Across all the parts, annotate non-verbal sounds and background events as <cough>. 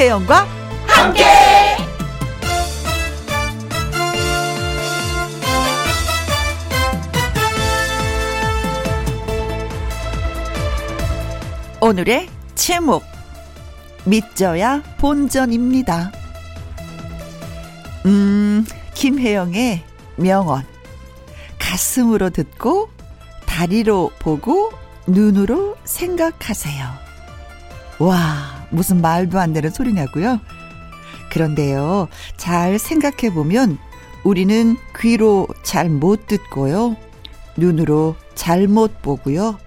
김혜영과 함께. 오늘의 제목 믿져야 본전입니다. 음, 김혜영의 명언. 가슴으로 듣고 다리로 보고 눈으로 생각하세요. 와, 무슨 말도 안 되는 소리냐고요? 그런데요, 잘 생각해 보면 우리는 귀로 잘 못 듣고요. 눈으로 잘 못 보고요.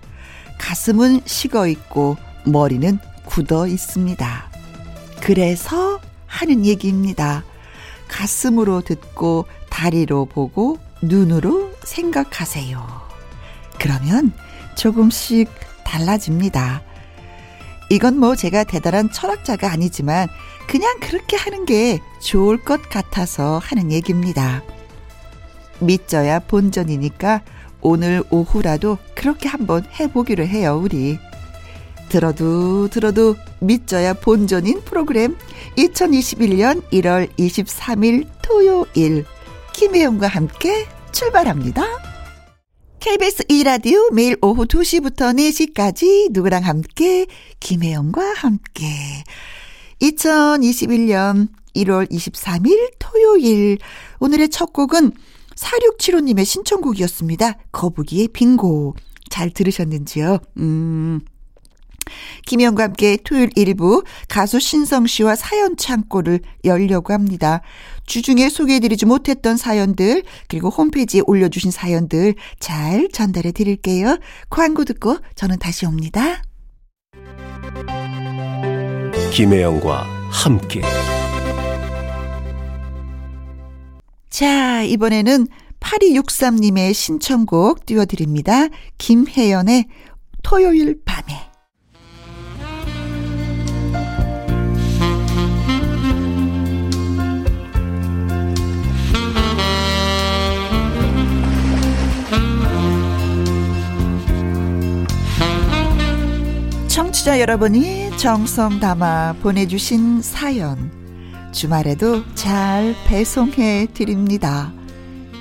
가슴은 식어 있고 머리는 굳어 있습니다. 그래서 하는 얘기입니다. 가슴으로 듣고 다리로 보고 눈으로 생각하세요. 그러면 조금씩 달라집니다. 이건 뭐 제가 대단한 철학자가 아니지만 그냥 그렇게 하는 게 좋을 것 같아서 하는 얘기입니다. 믿져야 본전이니까 오늘 오후라도 그렇게 한번 해보기로 해요, 우리. 들어도 들어도 믿져야 본전인 프로그램 2021년 1월 23일 토요일 김혜영과 함께 출발합니다. KBS 2라디오 매일 오후 2시부터 4시까지 누구랑 함께 김혜영과 함께 2021년 1월 23일 토요일 오늘의 첫 곡은 4675님의 신청곡이었습니다. 거북이의 빙고. 잘 들으셨는지요? 음. 김희영과 함께 토요일 1부 가수 신성 씨와 사연 창고를 열려고 합니다. 주중에 소개해드리지 못했던 사연들 그리고 홈페이지에 올려주신 사연들 잘 전달해 드릴게요. 광고 듣고 저는 다시 옵니다. 김혜영과 함께 자 이번에는 8263님의 신청곡 띄워드립니다. 김혜연의 토요일 밤에 청취자 여러분이 정성 담아 보내주신 사연 주말에도 잘 배송해 드립니다.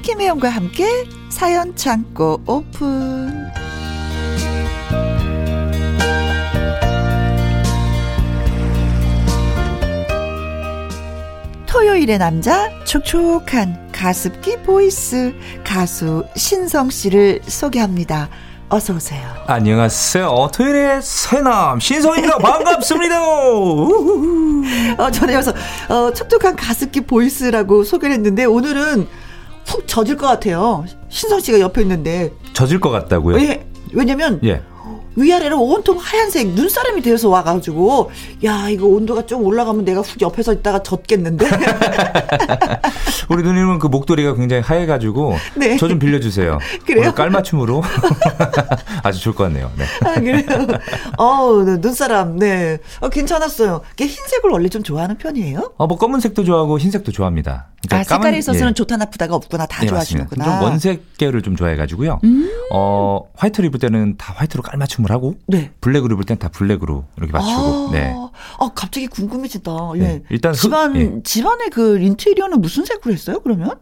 김혜영과 함께 사연 창고 오픈 토요일의 남자 촉촉한 가습기 보이스 가수 신성 씨를 소개합니다. 어서 오세요. 안녕하세요. 토요일의 새남 신성입니다. 반갑습니다. <laughs> 어, 전에 와서 어, 촉촉한 가습기 보이스라고 소개를 했는데 오늘은 훅 젖을 것 같아요. 신성 씨가 옆에 있는데. 젖을 것 같다고요? 예. 왜냐면 예. 위아래로 온통 하얀색 눈사람이 되어서 와가지고 야 이거 온도가 좀 올라가면 내가 훅 옆에서 있다가 젖겠는데 <laughs> 우리 누님은 그 목도리가 굉장히 하얘가지고 네. 저좀 빌려주세요. 그래요? 깔맞춤으로 <laughs> 아주 좋을 것 같네요. 네. 아 그래요? 어 눈사람 네 어, 괜찮았어요. 흰색을 원래 좀 좋아하는 편이에요? 어뭐 검은색도 좋아하고 흰색도 좋아합니다. 그러니까 아 색깔에 있어서는 예. 좋다 나쁘다가 없구나 다 네, 좋아하시는구나. 좀 원색 계열을 좀 좋아해가지고요. 음. 어 화이트를 입을 때는 다 화이트로 깔맞춤 을 하고 네. 블랙으로 입을 때는 다 블랙으로 이렇게 맞추고. 아, 네. 아 갑자기 궁금해진다. 예. 네. 일단 집안 예. 집안의 그 인테리어는 무슨 색으로 했어요? 그러면?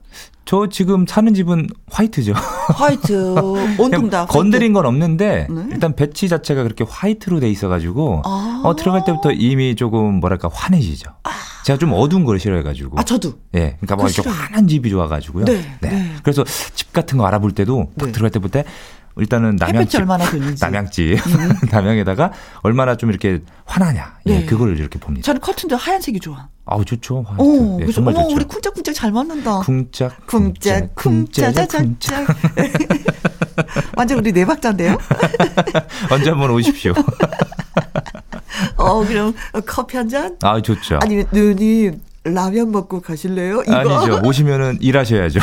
저 지금 사는 집은 화이트죠. 화이트. <laughs> 온통 다. 건드린 건 없는데 네. 일단 배치 자체가 그렇게 화이트로 돼 있어가지고 아~ 어, 들어갈 때부터 이미 조금 뭐랄까 환해지죠. 아~ 제가 좀 어두운 걸 싫어해가지고. 아 저도. 예, 그러니까 뭐 이렇게 환한 집이 좋아가지고요. 네, 네. 네. 그래서 집 같은 거 알아볼 때도 딱 네. 들어갈 때부터 일단은 남양집 얼마나 되는지 <laughs> 남양집 음. <laughs> 남양에다가 얼마나 좀 이렇게 환하냐 예, 네. 그거를 이렇게 봅니다. 저는 커튼도 하얀색이 좋아. 아우 좋죠. 오, 네, 정말 좋죠. 우리 쿵짝쿵짝 잘 맞는다. 쿵짝 쿵짝 쿵짝쿵짝. <laughs> 완전 우리 네 박자인데요. 언제 한번 오십시오. 어 그럼 커피 한 잔? 아 좋죠. 아니면 눈이 라면 먹고 가실래요? 이거? 아니죠. 오시면은 일하셔야죠.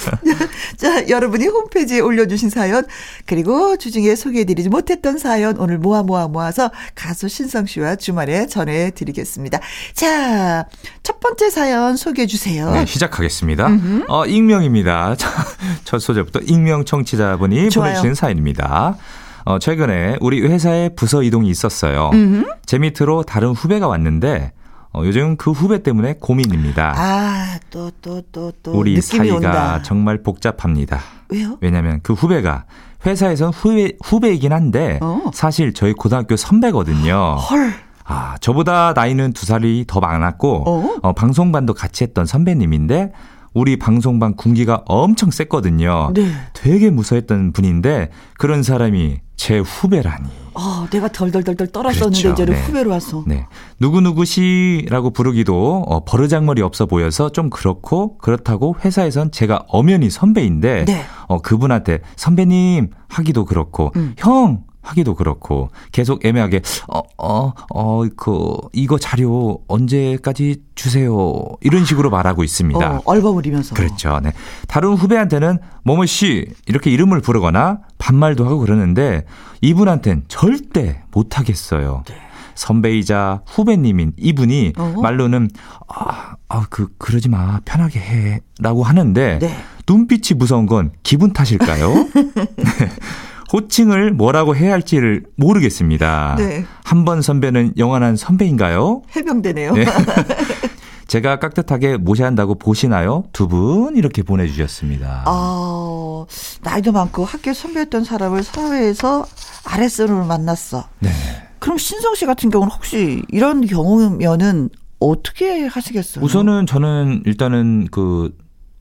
<laughs> 자, 여러분이 홈페이지에 올려주신 사연, 그리고 주중에 소개해드리지 못했던 사연, 오늘 모아 모아 모아서 가수 신성 씨와 주말에 전해드리겠습니다. 자, 첫 번째 사연 소개해주세요. 네, 시작하겠습니다. 어, 익명입니다. <laughs> 첫 소절부터 익명 청취자분이 좋아요. 보내주신 사연입니다. 어, 최근에 우리 회사에 부서 이동이 있었어요. 음흠. 제 밑으로 다른 후배가 왔는데 어, 요즘 그 후배 때문에 고민입니다. 아, 또, 또, 또, 또. 우리 사이가 온다. 정말 복잡합니다. 왜요? 왜냐면 그 후배가 회사에선 후배, 후배이긴 한데 어. 사실 저희 고등학교 선배거든요. 헐. 아, 저보다 나이는 두 살이 더 많았고, 어? 어, 방송반도 같이 했던 선배님인데, 우리 방송반 군기가 엄청 셌거든요. 네. 되게 무서웠던 분인데, 그런 사람이 제 후배라니. 아, 내가 덜덜덜덜 떨었었는데 그렇죠. 이제 네. 후배로 왔어. 네. 누구누구 씨라고 부르기도 어, 버르장머리 없어 보여서 좀 그렇고 그렇다고 회사에선 제가 엄연히 선배인데 네. 어, 그분한테 선배님 하기도 그렇고 음. 형 하기도 그렇고 계속 애매하게 어어 어 그 이거 자료 언제까지 주세요 이런 식으로 말하고 있습니다. 어, 얼버무리면서. 그렇죠. 네. 다른 후배한테는 뭐뭐 씨 이렇게 이름을 부르거나 반말도 하고 그러는데 이분한테는 절대 못 하겠어요. 네. 선배이자 후배님인 이분이 어허. 말로는 아, 아, 그 그러지 마. 편하게 해 라고 하는데 네. 눈빛이 무서운 건 기분 탓일까요? <laughs> 네. 호칭을 뭐라고 해야 할지를 모르겠습니다. 네. 한 번 선배는 영원한 선배인가요? 해병대네요. 네. <laughs> 제가 깍듯하게 모셔야 한다고 보시나요? 두 분 이렇게 보내주셨습니다. 아, 나이도 많고 학교 선배였던 사람을 사회에서 아랫선으로 만났어. 네. 그럼 신성 씨 같은 경우는 혹시 이런 경우면은 어떻게 하시겠어요? 우선은 저는 일단은 그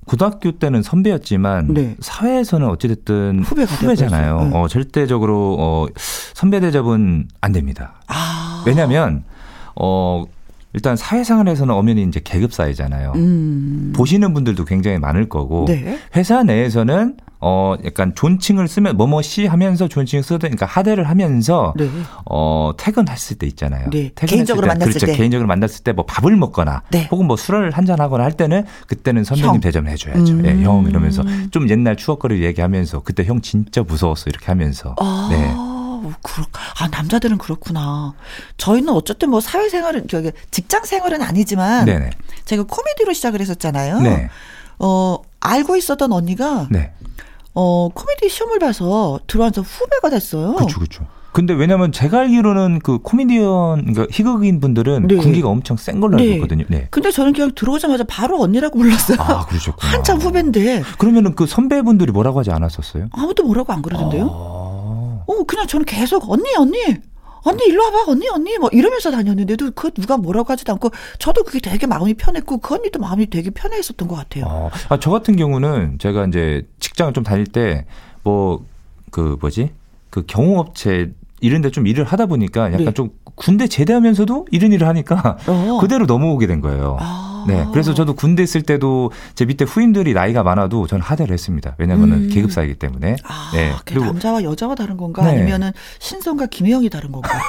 고등학교 때는 선배였지만 네. 사회에서는 어찌됐든 후배가 후배잖아요. 네. 어, 절대적으로 어, 선배 대접은 안 됩니다. 아. 왜냐하면 어 일단 사회생활에서는 엄연히 이제 계급 사회잖아요. 음. 보시는 분들도 굉장히 많을 거고 네. 회사 내에서는 어 약간 존칭을 쓰면 뭐뭐 씨 하면서 존칭을 쓰던 그러니까 하대를 하면서 네. 어 퇴근했을 때 있잖아요. 네. 개인적으로 때, 만났을 그렇죠. 때 개인적으로 만났을 때 뭐 밥을 먹거나 네. 혹은 뭐 술을 한잔 하거나 할 때는 그때는 선배님 대접을 해줘야죠. 음. 예, 형 이러면서 좀 옛날 추억거리 얘기하면서 그때 형 진짜 무서웠어 이렇게 하면서 아. 네. 그렇, 아, 남자들은 그렇구나. 저희는 어쨌든 뭐 사회생활은, 저기, 직장 생활은 아니지만. 네네. 제가 코미디로 시작을 했었잖아요. 네. 어, 알고 있었던 언니가. 네. 어, 코미디 시험을 봐서 들어와서 후배가 됐어요. 그렇죠, 그렇죠. 근데 왜냐면 제가 알기로는 그 코미디언 그러니까 희극인 분들은 네. 군기가 엄청 센 걸로 알고 있거든요. 네. 근데 저는 그냥 들어오자마자 바로 언니라고 불렀어요. 아, 그러셨구나. 한참 후배인데. 그러면은 그 선배분들이 뭐라고 하지 않았었어요? 아무도 뭐라고 안 그러던데요? 아. 어, 그냥 저는 계속 언니 언니 언니 일로 와봐 언니 언니 뭐 이러면서 다녔는데도 그 누가 뭐라고 하지도 않고 저도 그게 되게 마음이 편했고 그 언니도 마음이 되게 편해했었던 것 같아요. 아, 저 같은 경우는 제가 이제 직장을 좀 다닐 때 뭐 그 뭐지 그 경호업체 이런 데 좀 일을 하다 보니까 약간 네. 좀 군대 제대하면서도 이런 일을 하니까 어. <laughs> 그대로 넘어오게 된 거예요. 아. 네. 그래서 저도 군대 있을 때도 제 밑에 후임들이 나이가 많아도 저는 하대를 했습니다. 왜냐면은 음. 계급 사이기 때문에. 아, 네. 그리고 남자와 여자가 다른 건가 네. 아니면은 신성과 김혜영이 다른 건가? <laughs>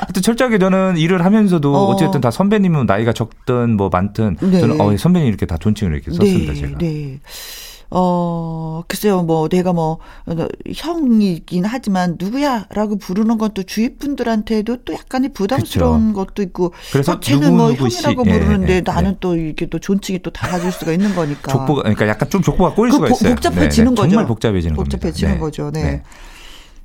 하여튼 철저하게 저는 일을 하면서도 어. 어. 쨌든다 선배님은 나이가 적든 뭐 많든 네. 저는 어, 선배님 이렇게 다 존칭을 이렇게 썼습니다. 네, 제가. 네. 어, 글쎄요, 뭐, 내가 뭐, 어, 형이긴 하지만, 누구야라고 부르는 건 또 주위 분들한테도 또 약간의 부담스러운 그쵸. 것도 있고. 그래서 아, 쟤는 뭐 누구 씨. 형이라고 예, 부르는데 예, 나는 예. 또 이렇게 또 존칭이 또 달라질 수가 있는 거니까. 족보가 그러니까 약간 좀 족보가 꼬일 그 수가 보- 있어요. 복잡해지는 네, 네. 거죠. 정말 복잡해지는 복잡해지는 겁니다. 거죠, 네.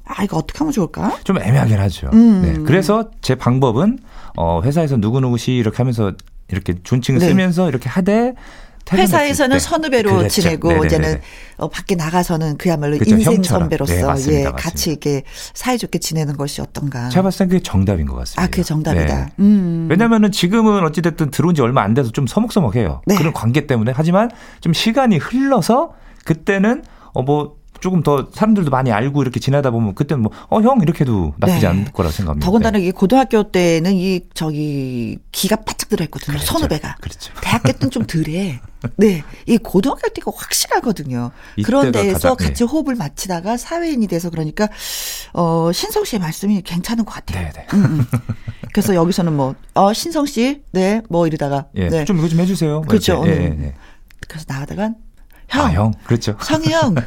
아, 이거 어떻게 하면 좋을까? 좀 애매하긴 하죠. 음. 네. 그래서 제 방법은 어 회사에서 누구누구 씨 이렇게 하면서 이렇게 존칭을 네. 쓰면서 이렇게 하되 회사에서는 때. 선후배로 그렇죠. 지내고 네네네네. 이제는 어, 밖에 나가서는 그야말로 그렇죠. 인생 형처럼. 선배로서 네, 맞습니다. 예, 맞습니다. 같이 이렇게 사이좋게 지내는 것이 어떤가. 제가 봤을 땐 그게 정답인 것 같습니다. 아, 그게 정답이다. 네. 음. 왜냐면은 지금은 어찌됐든 들어온 지 얼마 안 돼서 좀 서먹서먹해요. 네. 그런 관계 때문에. 하지만 좀 시간이 흘러서 그때는 어 뭐 조금 더 사람들도 많이 알고 이렇게 지내다 보면 그때는 뭐 어 형 이렇게 해도 나쁘지 네. 않을 거라고 생각합니다. 더군다나 네. 이 고등학교 때는 이 저기 기가 바짝 들어있거든요. 그렇죠. 선후배가. 그렇죠. 대학교 때는 좀 덜해. 네. 이 고등학교 때가 확실하거든요. 그런 이때가 데에서 가장- 네. 같이 호흡을 맞추다가 사회인이 돼서 그러니까, 어, 신성 씨의 말씀이 괜찮은 것 같아요. 네, 네. 음, 음. 그래서 여기서는 뭐, 어, 신성 씨, 네, 뭐 이러다가. 예, 네. 좀 이거 좀 해주세요. 뭐 그렇죠. 예, 음. 예. 그래서 나가다가, 형, 아, 형. 그렇죠. 성희 형. <laughs>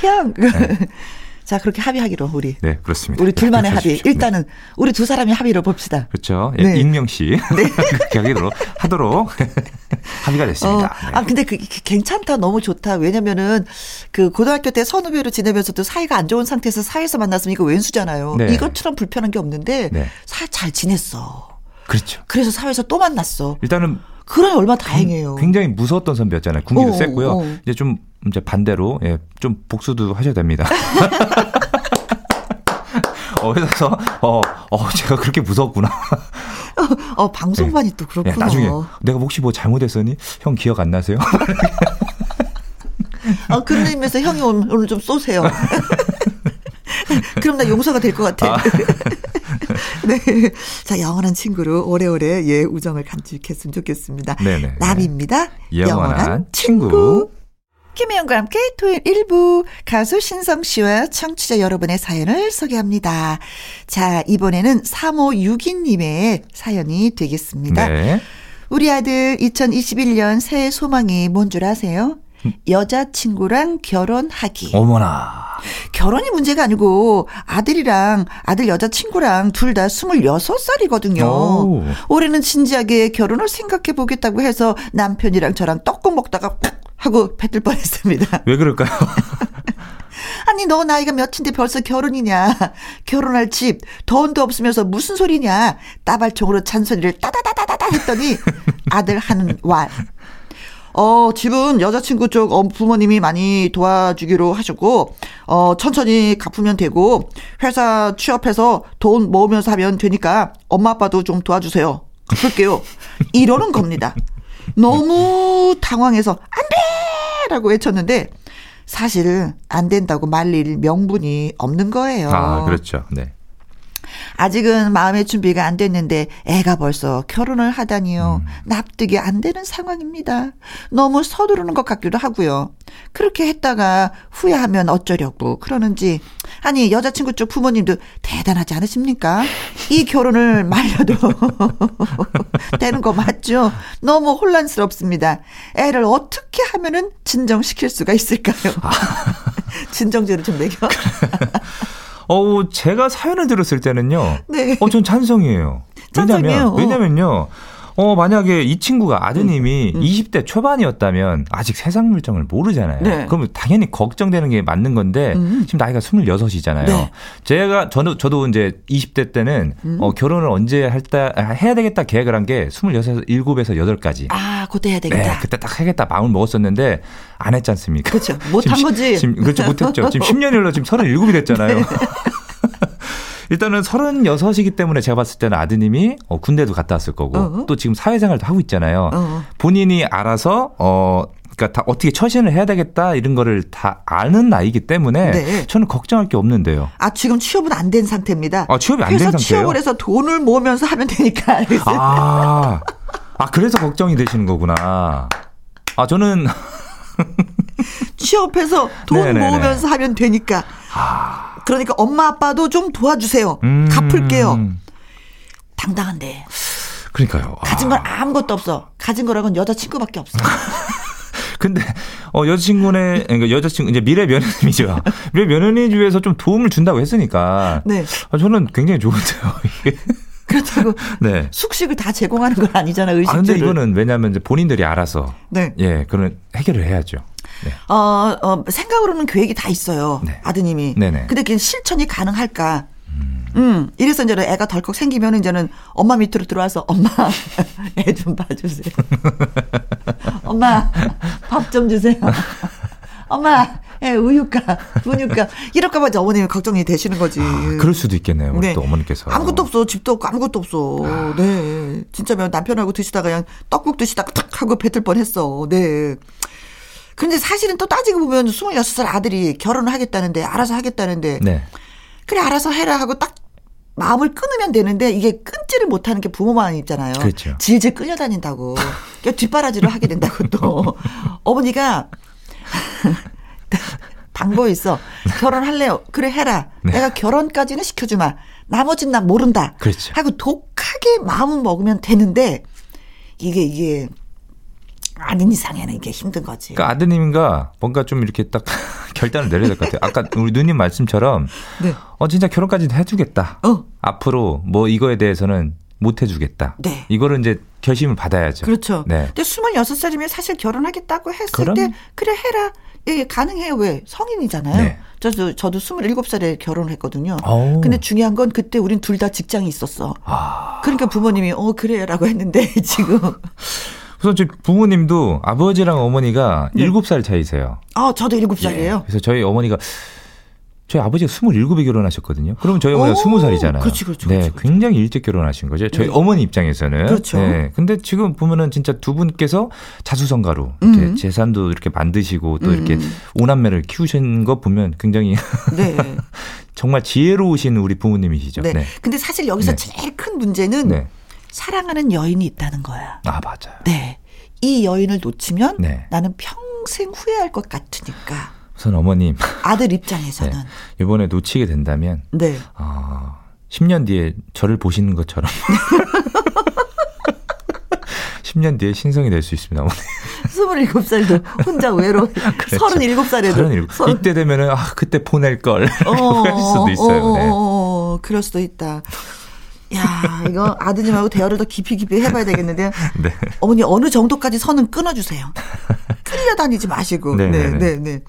형. 자, 그렇게 합의하기로, 우리. 네, 그렇습니다. 우리 둘만의 합의. 주십시오. 네. 일단은, 우리 두 사람이 합의를 봅시다. 그렇죠. 예, 네. 익명 씨. <laughs> 그렇게 하기로 하도록 <laughs> 합의가 어, 됐습니다. 네. 아, 근데 그, 그 괜찮다. 너무 좋다. 왜냐면은, 그, 고등학교 때 선후배로 지내면서도 사이가 안 좋은 상태에서 사회에서 만났으면 이거 왼수잖아요. 네. 이것처럼 불편한 게 없는데, 네. 사잘 지냈어. 그렇죠. 그래서 사회에서 또 만났어. 일단은 그러니 얼마나 다행이에요. 굉장히 무서웠던 선배였잖아요. 군기도 어, 셌고요. 어. 이제 좀 이제 반대로 예, 좀 복수도 하셔야 됩니다. <laughs> 어, 그래서 어, 어, 제가 그렇게 무섭구나. 어, 방송반이 또 예, 그렇구나. 나중에 내가 혹시 뭐 잘못했으니 형 기억 안 나세요? 어, 그런 의미에서 형이 오늘, 오늘 좀 쏘세요. <laughs> 그럼 나 용서가 될 것 같아. 아. <laughs> 네. 자, 영원한 친구로 오래오래 예, 우정을 간직했으면 좋겠습니다. 네네. 남입니다. 영원한 친구. 김혜영과 함께 토요일 1부 가수 신성 씨와 청취자 여러분의 사연을 소개합니다. 자, 이번에는 3562님의 사연이 되겠습니다. 네. 우리 아들 2021년 새해 소망이 뭔 줄 아세요? 여자친구랑 결혼하기. 어머나. 결혼이 문제가 아니고 아들이랑 아들 여자친구랑 둘 다 26살이거든요. 오. 올해는 진지하게 결혼을 생각해 보겠다고 해서 남편이랑 저랑 떡국 먹다가 푹 하고 뱉을 뻔했습니다. 왜 그럴까요? <laughs> 아니 너 나이가 몇인데 벌써 결혼이냐? 결혼할 집 돈도 없으면서 무슨 소리냐? 따발총으로 잔소리를 따다다다다다 했더니 아들 하는 말. 어, 집은 여자친구 쪽 어, 부모님이 많이 도와주기로 하셨고, 어, 천천히 갚으면 되고, 회사 취업해서 돈 모으면서 하면 되니까 엄마 아빠도 좀 도와주세요. 갚을게요. <laughs> 이러는 겁니다. 너무 당황해서, 안 돼! 라고 외쳤는데, 사실 안 된다고 말릴 명분이 없는 거예요. 아, 그렇죠. 네. 아직은 마음의 준비가 안 됐는데 애가 벌써 결혼을 하다니요. 납득이 안 되는 상황입니다. 너무 서두르는 것 같기도 하고요. 그렇게 했다가 후회하면 어쩌려고 그러는지. 아니, 여자친구 쪽 부모님도 대단하지 않으십니까? 이 결혼을 말려도 <laughs> 되는 거 맞죠? 너무 혼란스럽습니다. 애를 어떻게 하면은 진정시킬 수가 있을까요? <laughs> 진정제를 좀 먹여. <laughs> 어, 제가 사연을 들었을 때는요. 네. 어, 전 찬성이에요. 찬성이에요. 왜냐면, 어. 왜냐면요. 어, 만약에 이 친구가 아드님이 음. 20대 초반이었다면 아직 세상 물정을 모르잖아요. 네. 그러면 당연히 걱정되는 게 맞는 건데 음. 지금 나이가 26이잖아요. 네. 제가 저도 저도 이제 20대 때는 음. 어, 결혼을 언제 할다 해야 되겠다 계획을 한 게 26에서 7에서 8까지. 아, 그때 해야 네, 되겠다. 그때 딱 하겠다 마음을 먹었었는데 안 했지 않습니까? 그렇죠. 못한 지금 거지. 시- 지금 그렇죠. 못 했죠. 지금 10년이 흘러 지금 37이 됐잖아요. <laughs> <laughs> 네. 일단은 36이기 때문에 제가 봤을 때는 아드님이 어, 군대도 갔다 왔을 거고 어. 또 지금 사회생활도 하고 있잖아요. 어. 본인이 알아서 어 그러니까 다 어떻게 처신을 해야 되겠다 이런 거를 다 아는 나이기 때문에 네. 저는 걱정할 게 없는데요. 아, 지금 취업은 안 된 상태입니다. 아, 취업이 안 된 상태예요? 취업을 해서 돈을 모으면서 하면 되니까. <laughs> 아, 아 그래서 걱정이 되시는 거구나. 아 저는 <laughs> 취업해서 돈 네네네. 아. 모으면서 하면 되니까. 그러니까 엄마 아빠도 좀 도와주세요. 음, 갚을게요. 당당한데. 그러니까요. 아. 가진 건 아무것도 없어. 가진 거라곤 여자친구밖에 없어. <laughs> 근데 어 여자친구네 그러니까 여자친구 이제 미래 며느님이죠. <laughs> 미래 며느님 중에서 좀 도움을 준다고 했으니까 네. 아, 저는 굉장히 좋은데요. 이게. 그렇다고 <laughs> 네. 숙식을 다 제공하는 건 아니잖아, 아 의식주를. 근데 이거는 왜냐하면 이제 본인들이 알아서 네. 예 그런 해결을 해야죠. 네. 어, 어, 생각으로는 계획이 다 있어요. 네. 아드님이. 네네. 근데 그게 실천이 가능할까? 음. 이래서 이제 애가 덜컥 생기면 이제는 엄마 밑으로 들어와서 엄마 <laughs> 애 좀 봐주세요. <laughs> 엄마 밥 좀 주세요. <laughs> 엄마 애 우유가 분유가 이럴까봐 이제 어머님이 걱정이 되시는 거지. 아, 그럴 수도 있겠네요. 우리 네. 또 어머니께서 아무것도 없어. 집도 없고 아무것도 없어. 네. 진짜 면 남편하고 드시다가 그냥 떡국 드시다가 탁 하고 뱉을 뻔 했어. 네. 근데 사실은 또 따지고 보면 26살 아들이 결혼을 하겠다는데, 알아서 하겠다는데, 네. 그래, 알아서 해라 하고 딱 마음을 끊으면 되는데, 이게 끊지를 못하는 게 부모만 있잖아요. 그렇죠. 질질 끌려다닌다고. 그러니까 뒷바라지를 하게 된다고 또. <laughs> 어머니가 <laughs> 방법이 있어. 결혼할래요. 그래, 해라. 네. 내가 결혼까지는 시켜주마. 나머진 난 모른다. 그렇죠. 하고 독하게 마음을 먹으면 되는데, 이게, 이게, 아는 이상에는 이게 힘든 거지. 그러니까 아드님인가 뭔가 좀 이렇게 딱 <laughs> 결단을 내려야 될 것 같아요. 아까 우리 누님 말씀처럼 네. 어 진짜 결혼까지 해주겠다. 어. 앞으로 뭐 이거에 대해서는 못 해주겠다. 네. 이거를 이제 결심을 받아야죠. 그렇죠. 네. 근데 26살이면 사실 결혼하겠다고 했을 그럼. 때 그래 해라. 예, 가능해요. 왜? 성인이잖아요. 네. 저도 저도 27살에 결혼을 했거든요. 어우. 근데 중요한 건 그때 우린 둘 다 직장이 있었어. 아, 그러니까 부모님이 어 그래라고 했는데 <laughs> 지금 우선 저희 부모님도 아버지랑 어머니가 네. 일곱 살 차이세요. 아 저도 7살이에요. 그래서 저희 어머니가 저희 아버지가 27에 결혼하셨거든요. 그러면 저희 어머니가 오, 20살이잖아요. 그렇지, 그렇지, 네, 그렇지, 그렇지. 굉장히 일찍 결혼하신 거죠. 저희 네. 어머니 입장에서는. 그렇죠. 네. 근데 지금 보면은 진짜 두 분께서 자수성가로 이렇게 음. 재산도 이렇게 만드시고 또 음. 이렇게 오남매를 키우신 거 보면 굉장히 <laughs> 네. 정말 지혜로우신 우리 부모님이시죠. 네. 네. 근데 사실 여기서 네. 제일 큰 문제는 네. 사랑하는 여인이 있다는 거야. 아, 맞아요. 네. 이 여인을 놓치면 네. 나는 평생 후회할 것 같으니까 우선 어머님, 아들 입장에서는 <laughs> 이번에 놓치게 된다면 네. 어, 10년 뒤에 저를 보시는 것처럼 <laughs> 10년 뒤에 신성이 될 수 있습니다. 어머니. 27살도 <laughs> 혼자 외로 그렇죠. 37살에도 서른일곱. 이때 되면은 아 그때 보낼 걸 그럴 수도 있어요. 네. 어, 그럴 수도 있다. 야, 이거 아드님하고 대화를 더 깊이 깊이 해봐야 되겠는데요. <laughs> 네. 어머니 어느 정도까지 선은 끊어주세요. <laughs> 끌려다니지 마시고. 네, 네, 네, 네, 네.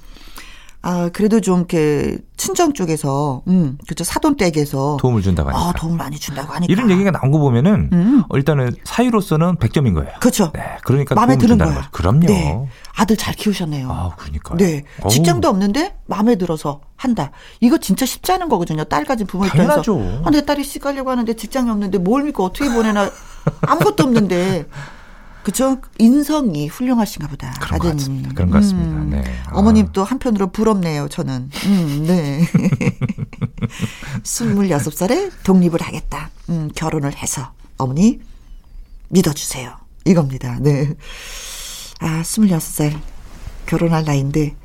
아, 그래도 좀 이렇게 친정 쪽에서, 음, 그죠 사돈 댁에서 도움을 준다고 하니까. 아, 도움을 많이 준다고 하니까. 이런 얘기가 나온 거 보면은 음. 어, 일단은 사유로서는 100점인 거예요. 그렇죠. 네, 그러니까 마음에 드는. 거죠. 그럼요. 네. 아들 잘 키우셨네요. 아, 그러니까요. 네. 어우, 직장도 없는데 마음에 들어서 한다. 이거 진짜 쉽지 않은 거거든요. 딸 가진 부모 입장에서. 당연하죠. 아, 내 딸이 시 가려고 하는데 직장이 없는데 뭘 믿고 어떻게 보내나 <laughs> 아무것도 없는데. 그죠? 인성이 훌륭하신가 보다. 그런 것 아드님이. 같습니다. 그런 것 같습니다. 네. 아. 어머님 또 한편으로 부럽네요, 저는. 음, 네. <laughs> 26살에 독립을 하겠다. 음, 결혼을 해서. 어머니, 믿어주세요. 이겁니다. 네. 아, 26살. 결혼할 나이인데,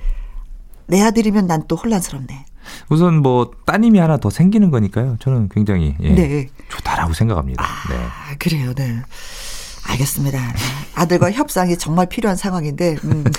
내 아들이면 난 또 혼란스럽네. 우선 뭐 따님이 하나 더 생기는 거니까요. 저는 굉장히 예, 네. 좋다라고 생각합니다. 네. 아, 그래요, 네. 알겠습니다. 네. 아들과 협상이 정말 필요한 상황인데, 음. <laughs>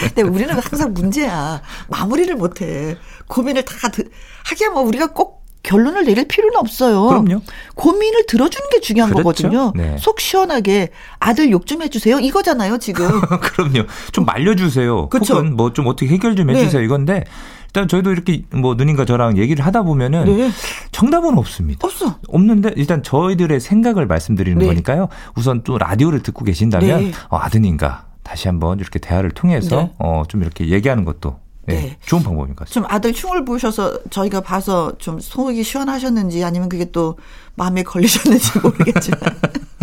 근데 우리는 항상 문제야. 마무리를 못해. 고민을 다, 드, 하기야 뭐 우리가 꼭 결론을 내릴 필요는 없어요. 그럼요. 고민을 들어주는 게 중요한 그렇죠. 거거든요. 네. 속 시원하게 아들 욕 좀 해주세요. 이거잖아요, 지금. <laughs> 그럼요. 좀 말려주세요. 그쵸. 혹은 뭐 좀 어떻게 해결 좀 네. 해주세요. 이건데 일단 저희도 이렇게 뭐 누님과 저랑 얘기를 하다 보면은 네. 정답은 없습니다. 없어. 없는데 일단 저희들의 생각을 말씀드리는 네. 거니까요. 우선 또 라디오를 듣고 계신다면 네. 어, 아드님과 다시 한번 이렇게 대화를 통해서 네. 어, 좀 이렇게 얘기하는 것도 네, 네. 좋은 방법인 것 같습니다. 좀 아들 흉을 부으셔서 저희가 봐서 좀 속이 시원하셨는지 아니면 그게 또 마음에 걸리셨는지 모르겠지만. <laughs>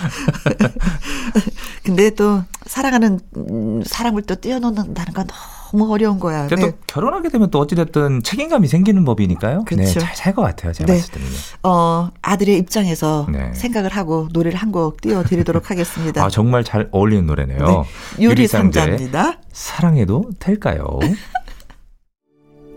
<laughs> 근데 또 사랑하는 음, 사랑을 또 뛰어넘는다는 건 너무 어려운 거야. 근데 네. 또 결혼하게 되면 또 어찌됐든 책임감이 생기는 법이니까요. 네, 그렇죠. 잘살 것 같아요. 제가 네. 봤을 때는요. 어, 아들의 입장에서 네. 생각을 하고 노래를 한 곡 띄워드리도록 <laughs> 하겠습니다. 아 정말 잘 어울리는 노래네요. 네. 유리상자입니다. 사랑해도 될까요? <laughs>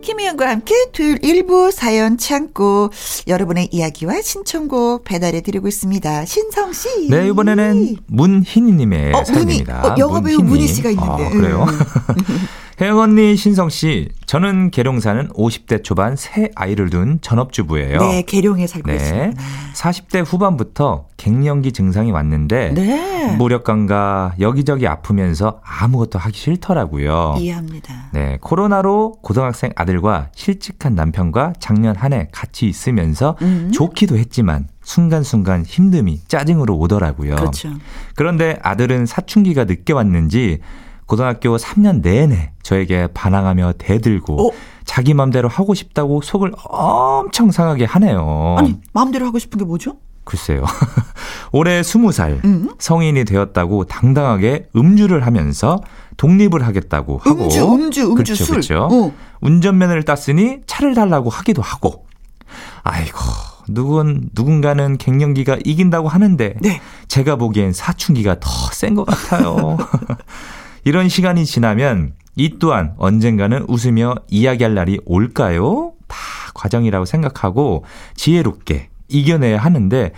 김희영과 함께 토요일 일부 사연 창고 여러분의 이야기와 신청곡 배달해 드리고 있습니다. 신성 씨. 네, 이번에는 문희니님의 어, 사연입니다. 문희. 어, 영화 배우 문희님. 문희 씨가 있는데. 아, 그래요? <laughs> 음. 혜영 언니, 신성 씨, 저는 계룡사는 50대 초반 새 아이를 둔 전업주부예요. 네, 계룡에 살고 네. 있습니다. 40대 후반부터 갱년기 증상이 왔는데 네. 무력감과 여기저기 아프면서 아무것도 하기 싫더라고요. 이해합니다. 네, 코로나로 고등학생 아들과 실직한 남편과 작년 한 해 같이 있으면서 음. 좋기도 했지만 순간순간 힘듦이 짜증으로 오더라고요. 그렇죠. 그런데 아들은 사춘기가 늦게 왔는지 고등학교 3년 내내 저에게 반항하며 대들고 어? 자기 맘대로 하고 싶다고 속을 엄청 상하게 하네요. 아니, 마음대로 하고 싶은 게 뭐죠? 글쎄요. <laughs> 올해 20살 음. 성인이 되었다고 당당하게 음주를 하면서 독립을 하겠다고 하고 음주, 음주, 음주, 그렇죠, 술. 그렇죠. 어. 운전면허를 땄으니 차를 달라고 하기도 하고 아이고 누군 누군가는 갱년기가 이긴다고 하는데 네. 제가 보기엔 사춘기가 더 센 것 같아요. <laughs> 이런 시간이 지나면 이 또한 언젠가는 웃으며 이야기할 날이 올까요? 다 과정이라고 생각하고 지혜롭게 이겨내야 하는데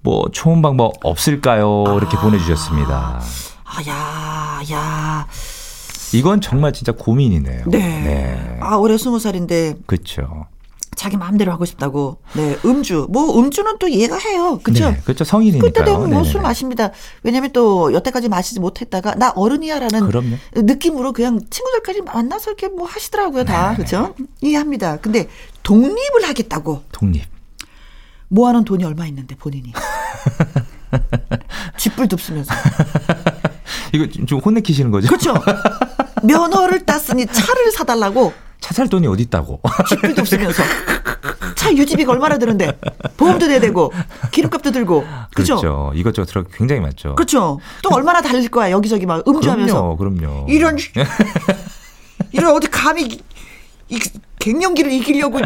뭐 좋은 방법 없을까요? 이렇게 보내주셨습니다. 아, 야, 야. 이건 정말 진짜 고민이네요. 네. 아, 올해 스무 살인데 그렇죠. 자기 마음대로 하고 싶다고. 네, 음주. 뭐 음주는 또 이해가 해요. 그렇죠? 네, 그렇죠. 성인이니까요. 그때 되면 뭐 네네네. 술 마십니다. 왜냐면 또 여태까지 마시지 못했다가 나 어른이야라는 그럼요. 느낌으로 그냥 친구들까지 만나서 이렇게 뭐 하시더라고요, 다. 네네. 그렇죠? 이해합니다. 근데 독립을 하겠다고 독립. 모아놓은 돈이 얼마 있는데 본인이. <laughs> 쥐뿔 듭쓰면서. <laughs> 이거 좀- 좀 혼내키시는 거죠? 그렇죠? 면허를 땄으니 차를 사달라고 차 살 돈이 어디 있다고? 쥐뿔 듭쓰면서. 차 유지비가 얼마나 드는데 보험도 내야 되고 기름값도 들고 그죠? 그렇죠. 이것저것 들어 굉장히 많죠. 그렇죠. 또 얼마나 달릴 거야 여기저기 막 음주하면서 그럼요, 그럼요. 이런 <laughs> 이런 어디 감히 이 갱년기를 이기려고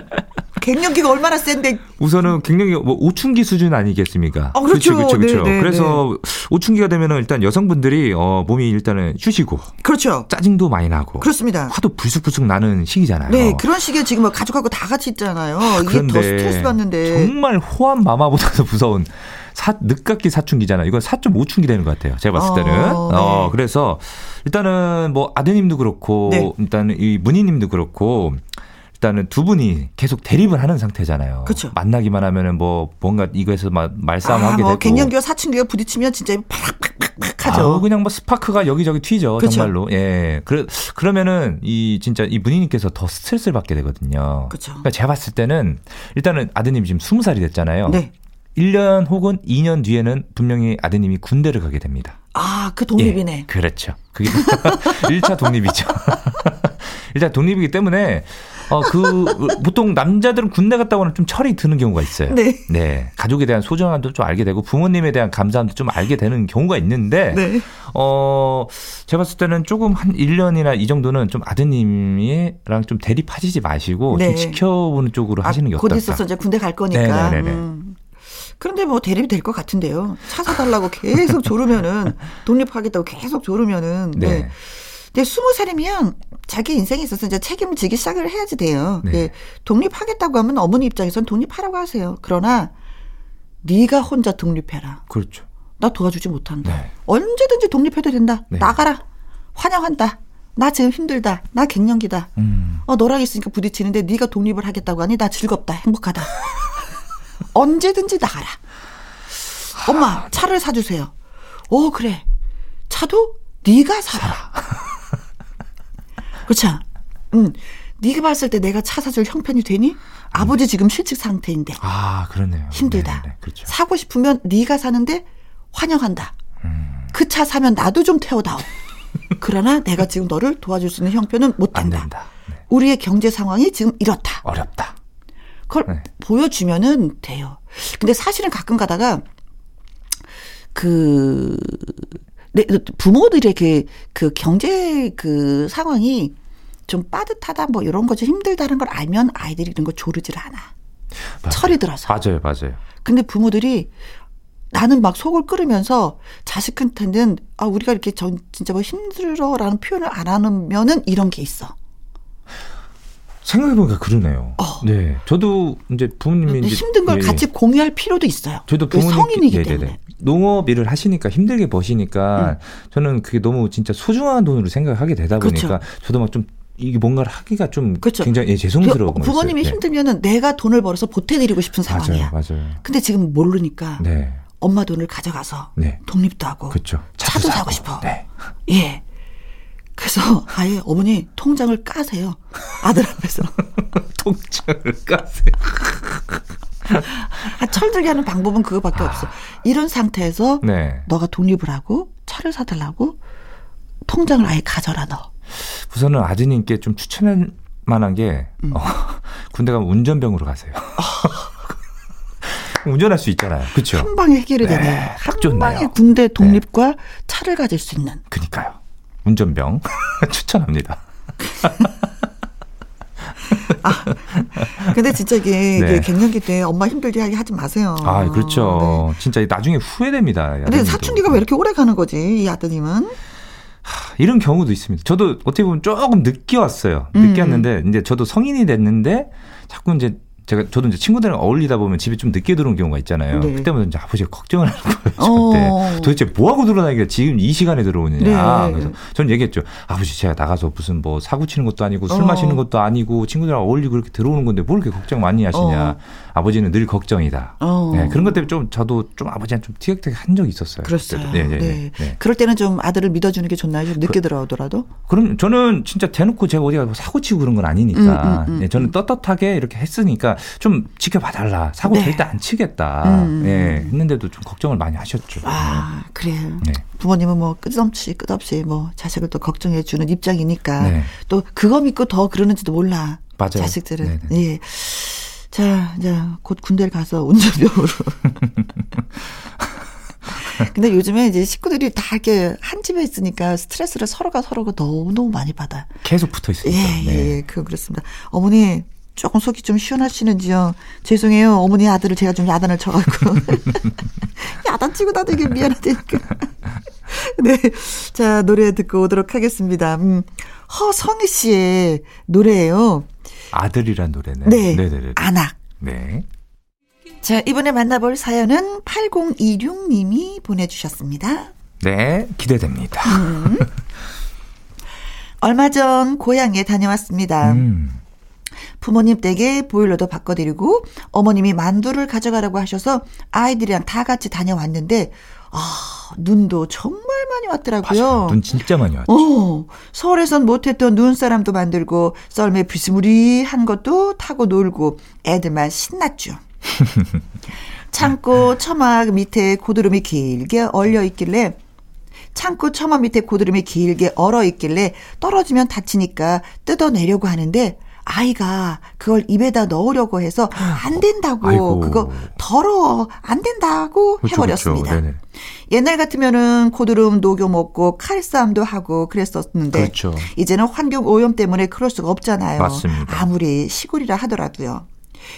갱년기가 얼마나 센데 우선은 갱년기 뭐 오춘기 수준 아니겠습니까? 아, 그렇죠. 그렇죠, 그렇죠. 네, 네, 그래서 오춘기가 되면은 일단 여성분들이 어 몸이 일단은 쉬시고 그렇죠. 짜증도 많이 나고 그렇습니다. 화도 불쑥불쑥 나는 시기잖아요. 네 그런 식의 지금 뭐 가족하고 다 같이 있잖아요. 이게 더 스트레스 받는데 정말 호환 마마보다도 <laughs> 무서운 사, 늦깎이 사춘기잖아요. 이건 4.5춘기 되는 것 같아요. 제가 봤을 때는. 어, 어, 네. 그래서 일단은 뭐 아드님도 그렇고 네. 일단은 이 문희님도 그렇고 일단은 두 분이 계속 대립을 하는 상태잖아요. 그쵸. 만나기만 하면은 뭐 뭔가 이거에서 막 말싸움 아, 하게 뭐 되고. 갱년기와 사춘기가 부딪히면 진짜 팍팍팍팍 하죠. 아우, 그냥 뭐 스파크가 여기저기 튀죠. 그쵸. 정말로. 예. 그래, 그러면은 이 진짜 이 문희님께서 더 스트레스를 받게 되거든요. 그쵸. 그러니까 제가 봤을 때는 일단은 아드님 지금 20살이 됐잖아요. 네. 1년 혹은 2년 뒤에는 분명히 아드님이 군대를 가게 됩니다. 아, 그 독립이네. 예, 그렇죠. 그게 <laughs> 1차 독립이죠. <laughs> 일단 독립이기 때문에 어 그 보통 남자들은 군대 갔다 오면 좀 철이 드는 경우가 있어요. 네. 가족에 대한 소중함도 좀 알게 되고 부모님에 대한 감사함도 좀 알게 되는 경우가 있는데 네. 어 제가 봤을 때는 조금 한 1년이나 이 정도는 좀 아드님이랑 좀 대립하시지 마시고 네. 좀 지켜보는 쪽으로 하시는 게 아, 곧 어떨까? 있어서 이제 군대 갈 거니까. 네네네네. 음. 그런데 뭐 대립이 될 것 같은데요. 차 사달라고 계속 조르면은 <laughs> 독립하겠다고 계속 조르면은. 네. 네. 근데 스무 살이면 자기 인생에 있어서 이제 책임을 지기 시작을 해야지 돼요. 네. 예, 독립하겠다고 하면 어머니 입장에선 독립하라고 하세요. 그러나 네가 혼자 독립해라. 그렇죠. 나 도와주지 못한다. 네. 언제든지 독립해도 된다. 네. 나가라. 환영한다. 나 지금 힘들다. 나 갱년기다. 음. 어 너랑 있으니까 부딪히는데 네가 독립을 하겠다고 하니 나 즐겁다. 행복하다. <laughs> 언제든지 나가라. 엄마 차를 사주세요. 어 그래. 차도 네가 사라. 그렇죠. 응. 네가 봤을 때 내가 차 사줄 형편이 되니? 아버지 지금 실직 상태인데 아, 그러네요. 힘들다. 네네, 그렇죠. 사고 싶으면 네가 사는데 환영한다. 음. 그차 사면 나도 좀 태워다오. 그러나 내가 지금 너를 도와줄 수 있는 형편은 못안 된다. 된다. 네. 우리의 경제 상황이 지금 이렇다. 어렵다. 그걸 네. 보여주면은 돼요. 근데 사실은 가끔 가다가 그 내, 부모들의 그, 그 경제 그 상황이 좀 빠듯하다 뭐 이런 거좀 힘들다는 걸 알면 아이들이 이런 거 조르질 않아. 맞아요. 철이 들어서. 맞아요, 맞아요. 근데 부모들이 나는 막 속을 끓으면서 자식한테는 아 우리가 이렇게 전 진짜 뭐 힘들어라는 표현을 안 하면은 이런 게 있어. 생각해보니까 그러네요. 네. 저도 이제 부모님이 이제 힘든 걸 예, 같이 공유할 필요도 있어요. 저도 왜 부모님 성인이기 때문에. 농업 일을 하시니까 힘들게 버시니까 저는 그게 너무 진짜 소중한 돈으로 생각하게 되다 그렇죠. 보니까 저도 막 좀 이게 뭔가를 하기가 좀 그렇죠. 굉장히 예, 죄송스러운 부- 거였어요. 부모님이 네. 힘들면은 내가 돈을 벌어서 보태드리고 싶은 맞아요, 상황이야. 맞아요. 근데 지금 모르니까 네, 엄마 돈을 가져가서 네. 독립도 하고 그렇죠. 차도 사고 싶어. 네. 예. 그래서 <laughs> 아예 어머니 통장을 까세요. 아들 앞에서. <laughs> 통장을 까세요. 아, 철들게 하는 방법은 그거밖에 없어. 이런 상태에서 네. 너가 독립을 하고 차를 사달라고 통장을 아예 가져라 너. 우선은 아드님께 좀 추천할 만한 게 음. 어, <laughs> 군대 가면 운전병으로 가세요. <laughs> 운전할 수 있잖아요. 그렇죠. 한 방에 해결이 네, 되네. 딱한 좋네요. 방에 군대 독립과 차를 가질 수 있는. 그니까요. 운전병 <laughs> 추천합니다. 근데 진짜 이게, 네. 이게 갱년기 때 엄마 힘들게 하지 마세요. 아, 그렇죠. 네. 진짜 나중에 후회됩니다. 근데. 사춘기가 왜 이렇게 오래 가는 거지, 이 아드님은? 이런 경우도 있습니다. 저도 어떻게 보면 조금 늦게 왔어요. 음. 늦게 왔는데 이제 저도 성인이 됐는데 자꾸 이제 제가 저도 이제 친구들이랑 어울리다 보면 집에 좀 늦게 들어오는 경우가 있잖아요. 네. 그때마다 이제 아버지가 걱정을 하는 거예요. 어. 저한테 도대체 뭐 하고 들어다니길래 지금 이 시간에 들어오느냐. 네. 그래서 저는 얘기했죠. 아버지 제가 나가서 무슨 뭐 사고 치는 것도 아니고 술 어. 마시는 것도 아니고 친구들이랑 어울리고 이렇게 들어오는 건데 뭘 이렇게 걱정 많이 하시냐. 어. 아버지는 늘 걱정이다. 어. 네, 그런 것 때문에 좀 저도 좀 아버지한테 좀 티격태격 한 적이 있었어요. 그랬어요. 네, 네, 네. 네, 네. 그럴 때는 좀 아들을 믿어주는 게 좋나요? 좀 늦게 들어오더라도? 그럼 저는 진짜 대놓고 제가 어디 가서 사고 치고 그런 건 아니니까 음, 음, 음, 예, 저는 떳떳하게 이렇게 했으니까 좀 지켜봐 달라 사고 네. 절대 안 치겠다 음. 예, 했는데도 좀 걱정을 많이 하셨죠. 아, 그래요. 네. 부모님은 뭐 끝없이 끝없이 뭐 자식을 또 걱정해 주는 입장이니까 네. 또 그거 믿고 더 그러는지도 몰라. 맞아요. 자식들은. 네네. 예. 자, 이제 곧 군대를 가서 운전병으로. <laughs> 근데 요즘에 이제 식구들이 다 이렇게 한 집에 있으니까 스트레스를 서로가 서로가 너무너무 많이 받아. 계속 붙어 있으니까. 예, 네. 예, 그, 그렇습니다. 어머니, 조금 속이 좀 시원하시는지요? 죄송해요. 어머니 아들을 제가 좀 야단을 쳐갖고. <laughs> 야단 치고 나도 이게 미안하다니까. <laughs> 네. 자, 노래 듣고 오도록 하겠습니다. 음, 허성희 씨의 노래예요 아들이란 노래네. 네. 네네네. 안악. 네. 자, 이번에 만나볼 사연은 8026님이 보내주셨습니다. 네, 기대됩니다. <laughs> 얼마 전 고향에 다녀왔습니다. 음. 부모님 댁에 보일러도 바꿔드리고 어머님이 만두를 가져가라고 하셔서 아이들이랑 다 같이 다녀왔는데 아 눈도 정말 많이 왔더라고요. 맞아요. 눈 진짜 많이 왔죠. 어, 서울에선 못했던 눈사람도 만들고 썰매 비스무리한 것도 타고 놀고 애들만 신났죠. <laughs> 창고 처막 밑에 고드름이 길게 얼려 있길래 창고 처막 밑에 고드름이 길게 얼어 있길래 떨어지면 다치니까 뜯어내려고 하는데 아이가 그걸 입에다 넣으려고 해서 안 된다고 아이고. 그거 더러워 안 된다고 그렇죠, 해버렸습니다. 네네. 옛날 같으면은 고드름 녹여 먹고 칼싸움도 하고 그랬었는데 그렇죠. 이제는 환경 오염 때문에 그럴 수가 없잖아요. 맞습니다. 아무리 시골이라 하더라도요.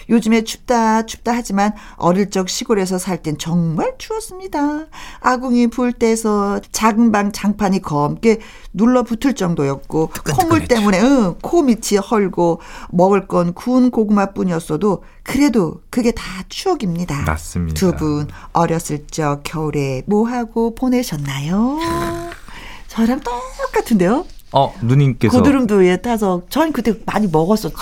요즘에 춥다 춥다 하지만 어릴 적 시골에서 살 땐 정말 추웠습니다. 아궁이 불 때서 작은 방 장판이 검게 눌러붙을 정도였고 콧물 때문에 응, 코 밑이 헐고 먹을 건 구운 고구마뿐이었어도 그래도 그게 다 추억입니다. 맞습니다. 두 분 어렸을 적 겨울에 뭐 하고 보내셨나요? 저랑 똑같은데요. 어, 누님께서 고드름도 예 타서 전 그때 많이 먹었었죠.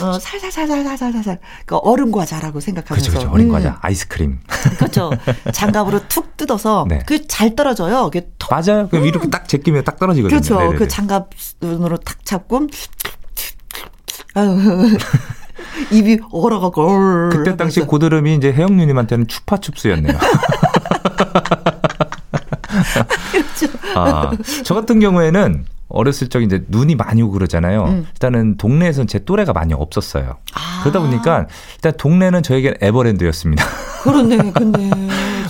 어, 살살살살살살살 그 얼음 과자라고 생각하면서. 그렇죠, 그렇죠. 어린 음, 과자, 아이스크림. 그렇죠. 장갑으로 툭 뜯어서 네. 그잘 떨어져요. 그게 톡. 맞아요. 그럼 이렇게 딱 제끼면 딱 떨어지거든요. 음. 그렇죠. 네네네. 그 장갑으로 탁 잡고 아유, <laughs> 입이 얼어가고 그때 당시. 고드름이 이제 혜영 누님한테는 추파춥스였네요. <laughs> 그렇죠. 아, 저 같은 경우에는 어렸을 적 이제 눈이 많이 오고 그러잖아요. 음. 일단은 동네에선 제 또래가 많이 없었어요. 아. 그러다 보니까 일단 동네는 저에겐 에버랜드였습니다. <laughs> 그렇네. 근데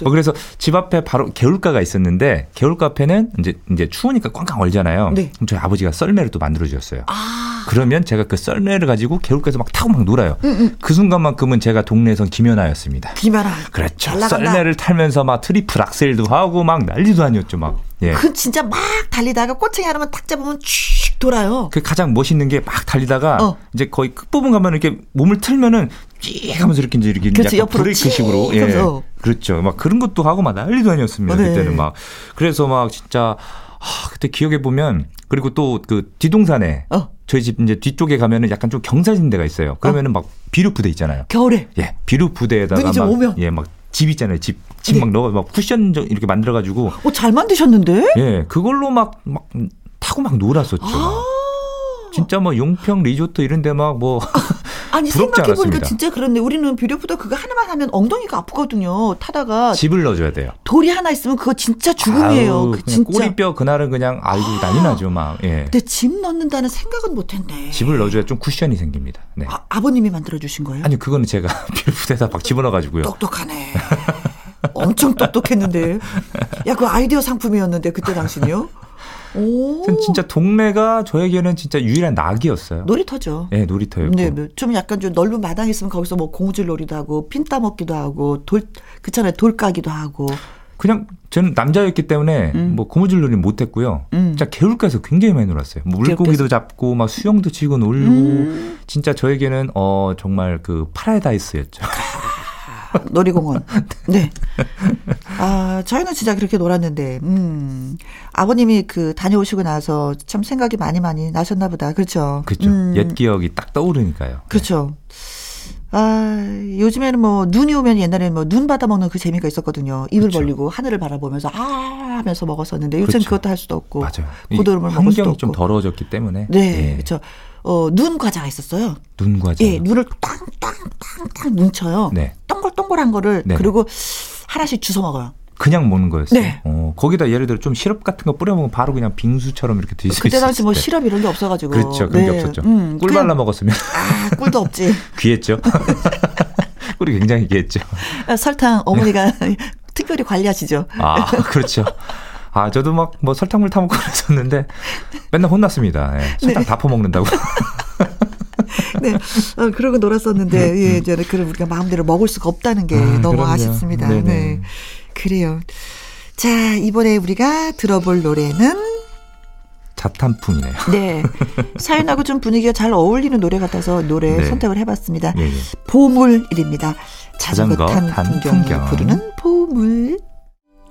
어, 그래서 집 앞에 바로 개울가가 있었는데 개울가 앞에는 이제 이제 추우니까 꽝꽝 얼잖아요. 네. 그럼 저희 아버지가 썰매를 또 만들어 주셨어요. 아. 그러면 제가 그 썰매를 가지고 개울가에서 막 타고 막 놀아요. 음, 그 순간만큼은 제가 동네에선 김연아였습니다. 김연아. 그렇죠. 썰매를 타면서 막 트리플 악셀도 하고 막 난리도 아니었죠, 막. 예. 그 진짜 막 달리다가 꼬챙이 하나만 탁 잡으면 쭉 돌아요. 그 가장 멋있는 게 막 달리다가 어. 이제 거의 끝부분 가면 이렇게 몸을 틀면은 찌 하면서 이렇게 이제 이렇게 그렇죠. 약간 브레이크식으로 찌 예. 하면서. 그렇죠. 막 그런 것도 하고 막 난리도 아니었습니다. 네. 그때는 막 그래서 막 진짜 하, 그때 기억해 보면 그리고 또 그 뒤동산에 어. 저희 집 이제 뒤쪽에 가면은 약간 좀 경사진 데가 있어요. 그러면은 막 비료 부대 있잖아요. 겨울에 예, 비료 부대에다가 눈이 좀 막 오면. 예, 막 집 있잖아요. 집, 집막 네. 넣어 막 쿠션 좀 이렇게 만들어 가지고 어, 잘 만드셨는데? 예, 그걸로 막, 막, 타고 막 놀았었죠. 아. 진짜 뭐 용평 리조트 이런 데 막 뭐, <laughs> 아니 생각해 보니까 않았습니다. 진짜 그렇네. 우리는 비료보다 그거 하나만 하면 엉덩이가 아프거든요. 타다가 집을 넣어줘야 돼요. 돌이 하나 있으면 그거 진짜 죽음이에요. 아우, 그 진짜. 꼬리뼈 그날은 그냥 아이고 난리 나죠 막. 예. 근데 집 넣는다는 생각은 못했네. 집을 넣어줘야 좀 쿠션이 생깁니다. 네. 아, 아버님이 만들어 주신 거예요? 아니 그거는 제가 <laughs> 비료부대에다 막 집어넣어가지고요. 똑똑하네. <laughs> 엄청 똑똑했는데. 야, 그 아이디어 상품이었는데 그때 당시는요. 오. 진짜 동네가 저에게는 진짜 유일한 낙이었어요. 놀이터죠. 예, 놀이터였고. 네, 네. 좀 약간 좀 넓은 마당 있으면 거기서 뭐 고무줄 놀이도 하고 핀 따먹기도 하고 돌 그렇잖아요 돌 까기도 하고 그냥 저는 남자였기 때문에 음. 뭐 고무줄 놀이 못했고요. 음. 진짜 개울가에서 굉장히 많이 놀았어요. 뭐 물고기도 잡고 막 수영도 치고 놀고 음. 진짜 저에게는 어 정말 그 파라다이스였죠. <laughs> 놀이공원. 네. 아, 저희는 진짜 그렇게 놀았는데, 음. 아버님이 그 다녀오시고 나서 참 생각이 많이 많이 나셨나 보다. 그렇죠. 그렇죠. 음. 옛 기억이 딱 떠오르니까요. 그렇죠. 아, 요즘에는 뭐 눈이 오면 옛날에는 뭐 눈 받아 먹는 그 재미가 있었거든요. 입을 그쵸. 벌리고 하늘을 바라보면서 아 하면서 먹었었는데 요새는 그쵸. 그것도 할 수도 없고. 맞아요. 이 고도름을 먹을 수도 환경이 좀 없고. 더러워졌기 때문에 네, 예, 그렇죠. 어, 눈 과자가 있었어요. 눈 과자. 예, 눈을 땅땅땅땅 뭉쳐요. 네. 동글동글한 거를 네네. 그리고 하나씩 주워 먹어요. 그냥 먹는 거였어요. 네. 어, 거기다 예를 들어 좀 시럽 같은 거 뿌려 먹으면 바로 그냥 빙수처럼 이렇게 드실 수 그때 있어요. 당시 뭐 시럽 이런 게 없어가지고. 그렇죠. 그런 게 네. 없었죠. 음, 꿀 그냥- 발라 먹었으면 아, 꿀도 없지. <laughs> 귀했죠. <laughs> 꿀이 굉장히 귀했죠. 아, 설탕 어머니가 <laughs> 특별히 관리하시죠. 아, 그렇죠. 아, 저도 막 뭐 설탕물 타먹고 <laughs> 그랬었는데 맨날 혼났습니다. 예, 설탕 네. 다 퍼먹는다고. <laughs> 네. 어, 그러고 놀았었는데, 예, 저는 그걸 우리가 마음대로 먹을 수가 없다는 게 아, 너무 그럼요. 아쉽습니다. 네네. 네. 그래요. 자, 이번에 우리가 들어볼 노래는, 자탄풍이네요. 네. 사연하고 좀 분위기가 잘 어울리는 노래 같아서 노래 네. 선택을 해봤습니다. 예, 예. 보물입니다. 자전거 자전거 탄 탄 풍경이 풍경. 부르는 보물.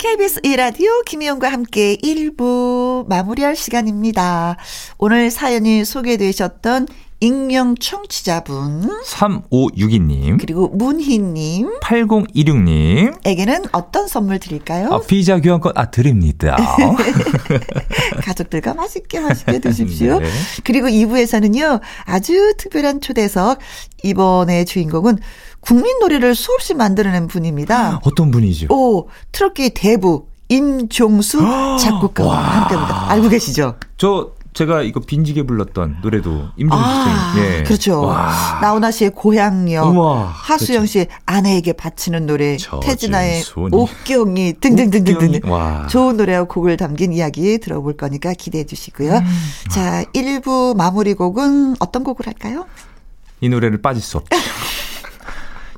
KBS 1라디오 김희영과 함께 1부 마무리할 시간입니다. 오늘 사연이 소개되셨던 익명 청취자분, 3562님, 그리고 문희님, 8016님, 에게는 어떤 선물 드릴까요? 아, 피자 교환권, 아, 드립니다. <laughs> 가족들과 맛있게 맛있게 드십시오. 네. 그리고 2부에서는요, 아주 특별한 초대석, 이번의 주인공은 국민 노래를 수없이 만들어낸 분입니다. 어떤 분이죠? 오, 트로키 대부, 임종수 작곡가와 함께합니다. 알고 계시죠? 저, 제가 이거 빈지게 불렀던 노래도 임종수 아, 선생님. 예. 그렇죠. 와. 나훈아 씨의 고향역, 우와, 하수영 씨의 아내에게 바치는 노래, 태진아의. 옥경이 등등등등등. 좋은 노래와 곡을 담긴 이야기 들어볼 거니까 기대해 주시고요. 음. 자, 1부 마무리 곡은 어떤 곡을 할까요? 이 노래를 빠질 수 없죠. <laughs>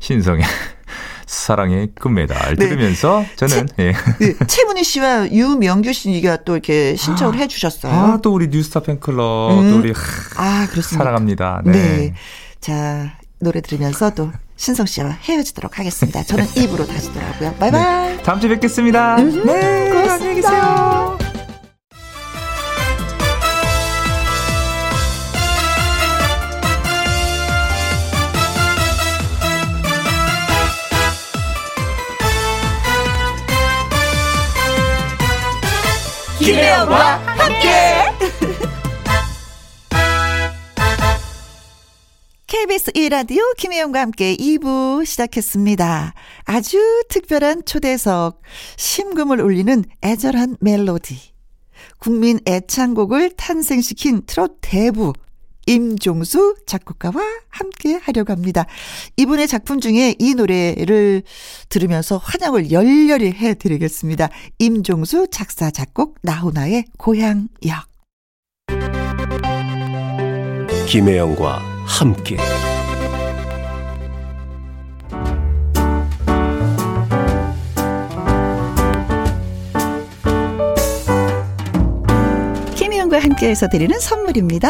신성의 <laughs> 사랑의 금메달 네. 들으면서 저는 예. 네, 최문희 씨와 유명규 씨가 또 이렇게 신청을 해 주셨어요. 아, 또 우리 뉴스타 팬클럽 음. 또 우리 하, 아, 그렇습니다. 사랑합니다. 네. 네. 자, 노래 들으면서 또 신성 씨와 헤어지도록 하겠습니다. 저는 <laughs> 입으로 다시 돌아오고요. 바이바이. 다음 주에 뵙겠습니다. 네. 고맙습니다. 안녕히 계세요. 김혜영과 함께. KBS 1라디오 김혜영과 함께 2부 시작했습니다. 아주 특별한 초대석, 심금을 울리는 애절한 멜로디. 국민 애창곡을 탄생시킨 트롯 대부, 임종수 작곡가와 함께 하려고 합니다. 이분의 작품 중에 이 노래를 들으면서 환영을 열렬히 해드리겠습니다. 임종수 작사, 작곡, 나훈아의 고향역. 김혜영과 함께 김희영과 함께해서 드리는 선물입니다.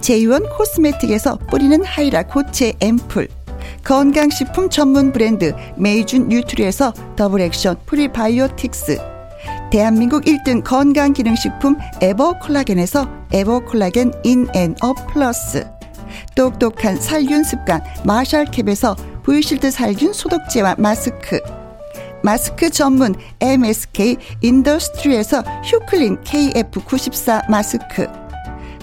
제이원 코스메틱에서 뿌리는 하이라 고체 앰플, 건강식품 전문 브랜드 메이준 뉴트리에서 더블 액션 프리바이오틱스, 대한민국 1등 건강기능식품 에버콜라겐에서 에버콜라겐 인앤어 플러스, 똑똑한 살균 습관 마샬캡에서 브이실드 살균 소독제와 마스크, 마스크 전문 MSK 인더스트리에서 휴클린 KF94 마스크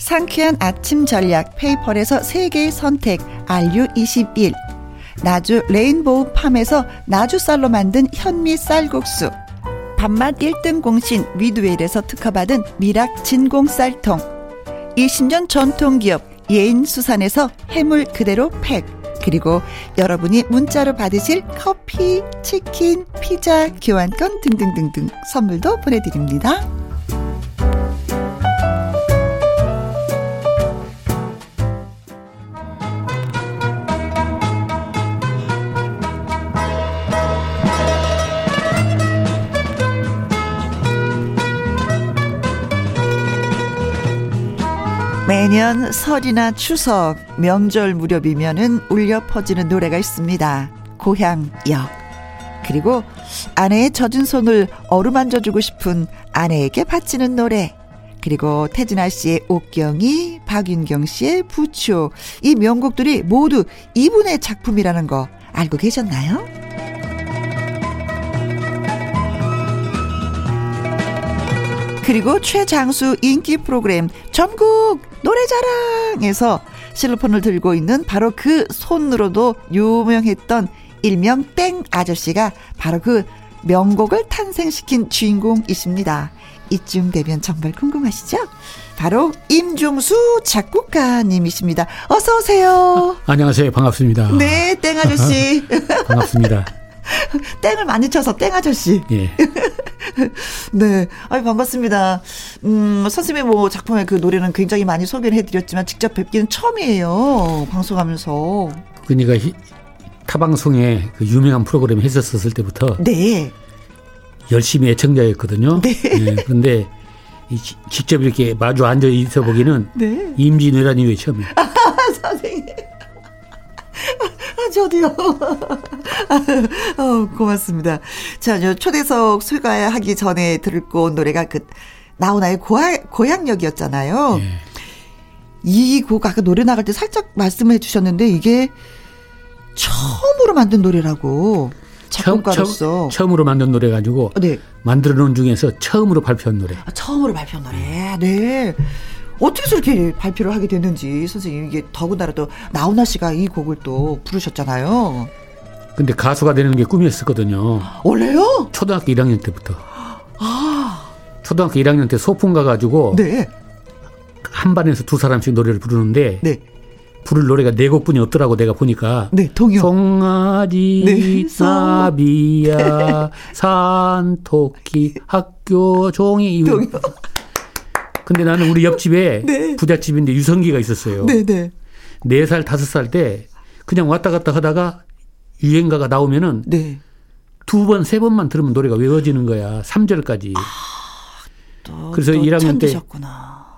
상쾌한 아침 전략 페이펄에서 세계의 선택 RU21 나주 레인보우 팜에서 나주 쌀로 만든 현미 쌀국수. 밥맛 1등 공신 위드웰에서 특허받은 미락 진공 쌀통. 20년 전통기업 예인수산에서 해물 그대로 팩. 그리고 여러분이 문자로 받으실 커피, 치킨, 피자, 교환권 등등등등 선물도 보내드립니다. 매년 설이나 추석, 명절 무렵이면은 울려 퍼지는 노래가 있습니다. 고향역. 그리고 아내의 젖은 손을 어루만져주고 싶은 아내에게 바치는 노래. 그리고 태진아 씨의 옥경이, 박윤경 씨의 부추. 이 명곡들이 모두 이분의 작품이라는 거 알고 계셨나요? 그리고 최장수 인기 프로그램 전국 노래자랑에서 실로폰을 들고 있는 바로 그 손으로도 유명했던 일명 땡 아저씨가 바로 그 명곡을 탄생시킨 주인공이십니다. 이쯤 되면 정말 궁금하시죠? 바로 임종수 작곡가님이십니다. 어서 오세요. 아, 안녕하세요. 반갑습니다. 네, 땡 아저씨. <laughs> 반갑습니다. <laughs> 땡을 많이 쳐서 땡 아저씨. 예. <laughs> 네. 아유, 반갑습니다. 음, 선생님의 뭐 작품의 그 노래는 굉장히 많이 소개를 해드렸지만 직접 뵙기는 처음이에요. 방송하면서. 그니까 타방송에 그 유명한 프로그램 했었을 때부터 네. 열심히 애청자였거든요. 네. 예, 그런데 직접 이렇게 마주 앉아 있어 보기는 네. 임진왜란 이후에 처음이에요. <laughs> 선생님. 아, 저도요. <laughs> 어, 고맙습니다. 자, 저 초대석 소개하기 전에 듣고 온 노래가 그, 나훈아의 고향, 고향역이었잖아요. 예. 이곡 아까 노래 나갈 때 살짝 말씀해 주셨는데 이게 처음으로 만든 노래라고 작곡가로서 처음, 으로 만든 노래 가지고 네 만들어 놓은 중에서 처음으로 발표한 노래. 아, 처음으로 발표한 노래 네 어떻게 저렇게 발표를 하게 됐는지 선생님 이게 더군다나 또 나훈아 씨가 이 곡을 또 부르셨잖아요 근데 가수가 되는 게 꿈이었었거든요. 원래요 초등학교 1학년 때부터. 초등학교 1학년 때 소풍 가가지고 아. 네한 반에서 두 사람씩 노래를 부르는데 네, 부를 노래가 네 곡뿐이 없더라고 내가 보니까. 네, 동요. 송아지, 네, 나비야, 산토끼, 학교 종이. 이- 동요. 근데 나는 우리 옆집에 <laughs> 네. 부잣집인데 유성기가 있었어요. 네, 네, 네 살, 다섯 살 때 그냥 왔다 갔다 하다가 유행가가 나오면은 네. 두 번, 세 번만 들으면 노래가 외워지는 거야. 3절까지. 또, 그래서 또 1학년 때.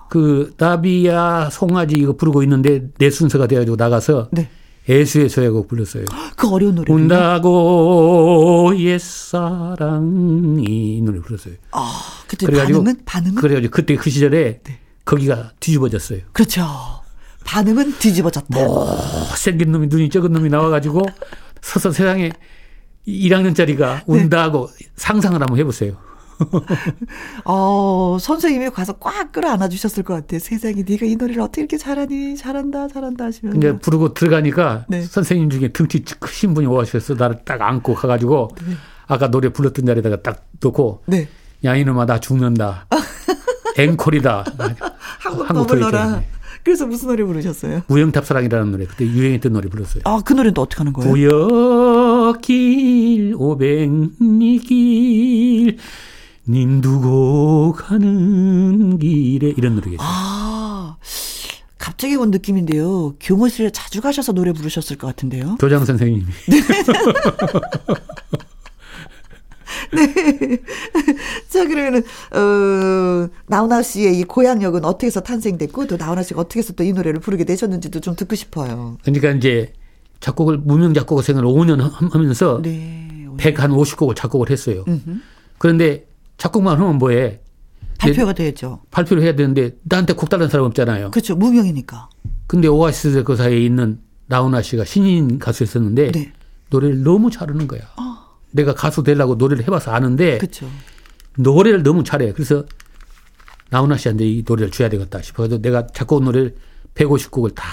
그 나비야, 송아지 이거 부르고 있는데 내 순서가 돼가지고 나가서 네, 애수의 소야곡 불렀어요. 그 어려운 노래. 운다고 옛사랑이 이 노래 불렀어요. 아, 그때 그래가지고 반응은 반응은 그래가지고 그때 그 시절에 네. 거기가 뒤집어졌어요. 그렇죠. 반응은 뒤집어졌다. 뭐 생긴 놈이 눈이 적은 놈이 나와가지고 서서 세상에 1학년짜리가 네. 운다고 상상을 한번 해보세요. <laughs> 어, 선생님이 가서 꽉 끌어안아 주셨을 것 같아요. 세상에 네가 이 노래를 어떻게 이렇게 잘하니? 잘한다, 잘한다 하시면서. 근데 부르고 들어가니까 네. 선생님 중에 등치 크신 분이 오셔서 나를 딱 안고 가가지고 아까 노래 불렀던 자리에다가 딱 놓고 네. 야 이놈아 나 죽는다. <laughs> 앵콜이다. 한국 한국 더 불러라. 그래서 무슨 노래 부르셨어요? 우영탑 사랑이라는 노래 그때 유행했던 노래 불렀어요. 아, 그 노래는 또 어떻게 하는 거예요? 구역길 오백리길 님 두고 가는 길에 이런 노래겠죠. 아, 갑자기 온 느낌인데요. 교무실에 자주 가셔서 노래 부르셨을 것 같은데요. 조장 선생님이 <laughs> <laughs> 자, 그러면은, 어, 나훈아 씨의 이 고향역은 어떻게 해서 탄생됐고, 또 나훈아 씨가 어떻게 해서 또 이 노래를 부르게 되셨는지도 좀 듣고 싶어요. 그러니까 이제 작곡을 무명 작곡가 생활을 5년 하면서 네. 100한 50곡을 작곡을 했어요. 음흠. 그런데 작곡만 하면 뭐해? 발표가 돼야죠. 발표를 해야 되는데 나한테 곡 달라는 사람 없잖아요. 그렇죠. 무명이니까. 근데 오아시스 그 사이에 있는 나훈아 씨가 신인 가수였었는데 네. 노래를 너무 잘하는 거야. 내가 가수 되려고 노래를 해봐서 아는데 그렇죠. 노래를 너무 잘해. 그래서 나훈아 씨한테 이 노래를 줘야 되겠다 싶어서 내가 작곡 노래를 150곡을 다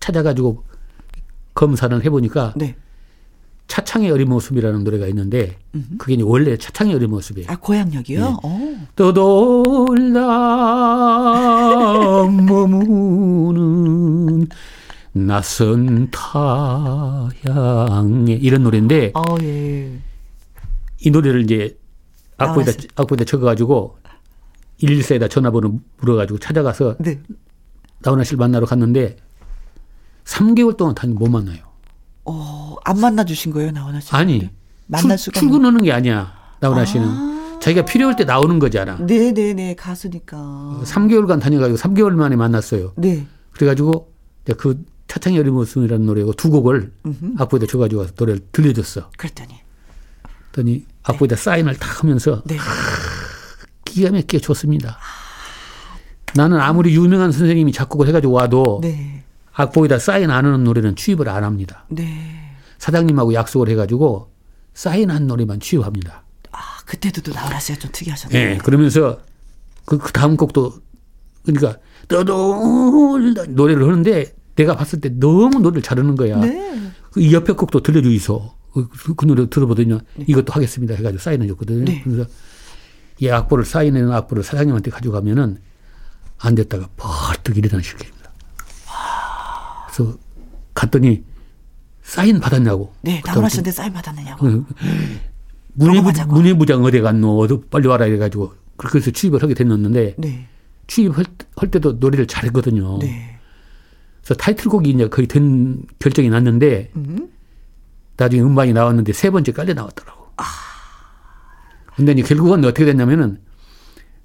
찾아가지고 검사를 해보니까 네. 차창의 어린 모습이라는 노래가 있는데 그게 원래 차창의 어린 모습이에요. 아 고향역이요? 네. 어. 떠돌다 머무는 낯선 타향에 이런 노래인데 어 예. 이 노래를 이제 악보에다. 악보에다 적어가지고 114에다 전화번호 물어가지고 찾아가서 네. 나훈아 씨를 만나러 갔는데 3개월 동안 다니 못 만나요. 어, 안 만나 주신 거예요, 나훈아 씨? 아니 만날 출, 수가 출근하는 게 아니야 나훈아 씨는 자기가 필요할 때 나오는 거잖아. 네, 네, 네. 가수니까. 3개월간 다녀 가지고 3개월 만에 만났어요. 네. 그래 가지고 이제 그 차창의 어린 모습이라는 노래고 두 곡을 악보에다 줘 가지고 와서 노래를 들려줬어. 그랬더니 그랬더니 악보에다 사인을 탁 하면서 네. 기가 막히게 좋습니다. 나는 아무리 유명한 선생님이 작곡을 해가지고 와도 네. 악보에다 사인 안 하는 노래는 취입을 안 합니다. 네. 사장님하고 약속을 해가지고 사인한 노래만 취입합니다. 아, 그때도 또 나훈아 씨가 좀 특이하셨네. 예, 그러면서 그, 그 다음 곡도 그러니까 떠돌다 노래를 하는데 내가 봤을 때 너무 노래를 잘하는 거야. 네. 그이 옆에 곡도 들려주이소. 그, 그- 그 노래 들어보더니 이것도 하겠습니다 해가지고 사인해 줬거든요. 네. 그래서 이 악보를 사인해놓은 악보를 사장님한테 가져가면은 안 됐다가 벌떡 일어나 시킵니다. 그래서 갔더니 사인 받았냐고. 네, 나훈아 씨한테 사인 받았느냐고. 문예부장 어디 갔노? 어디 빨리 와라 이래가지고 그래서 취입을 하게 됐는데 네. 취입할 할 때도 노래를 잘했거든요. 네. 그래서 타이틀곡이 이제 거의 된 결정이 났는데 음. 나중에 음반이 나왔는데 세 번째 깔려 나왔더라고. 근데 이제 결국은 어떻게 됐냐면은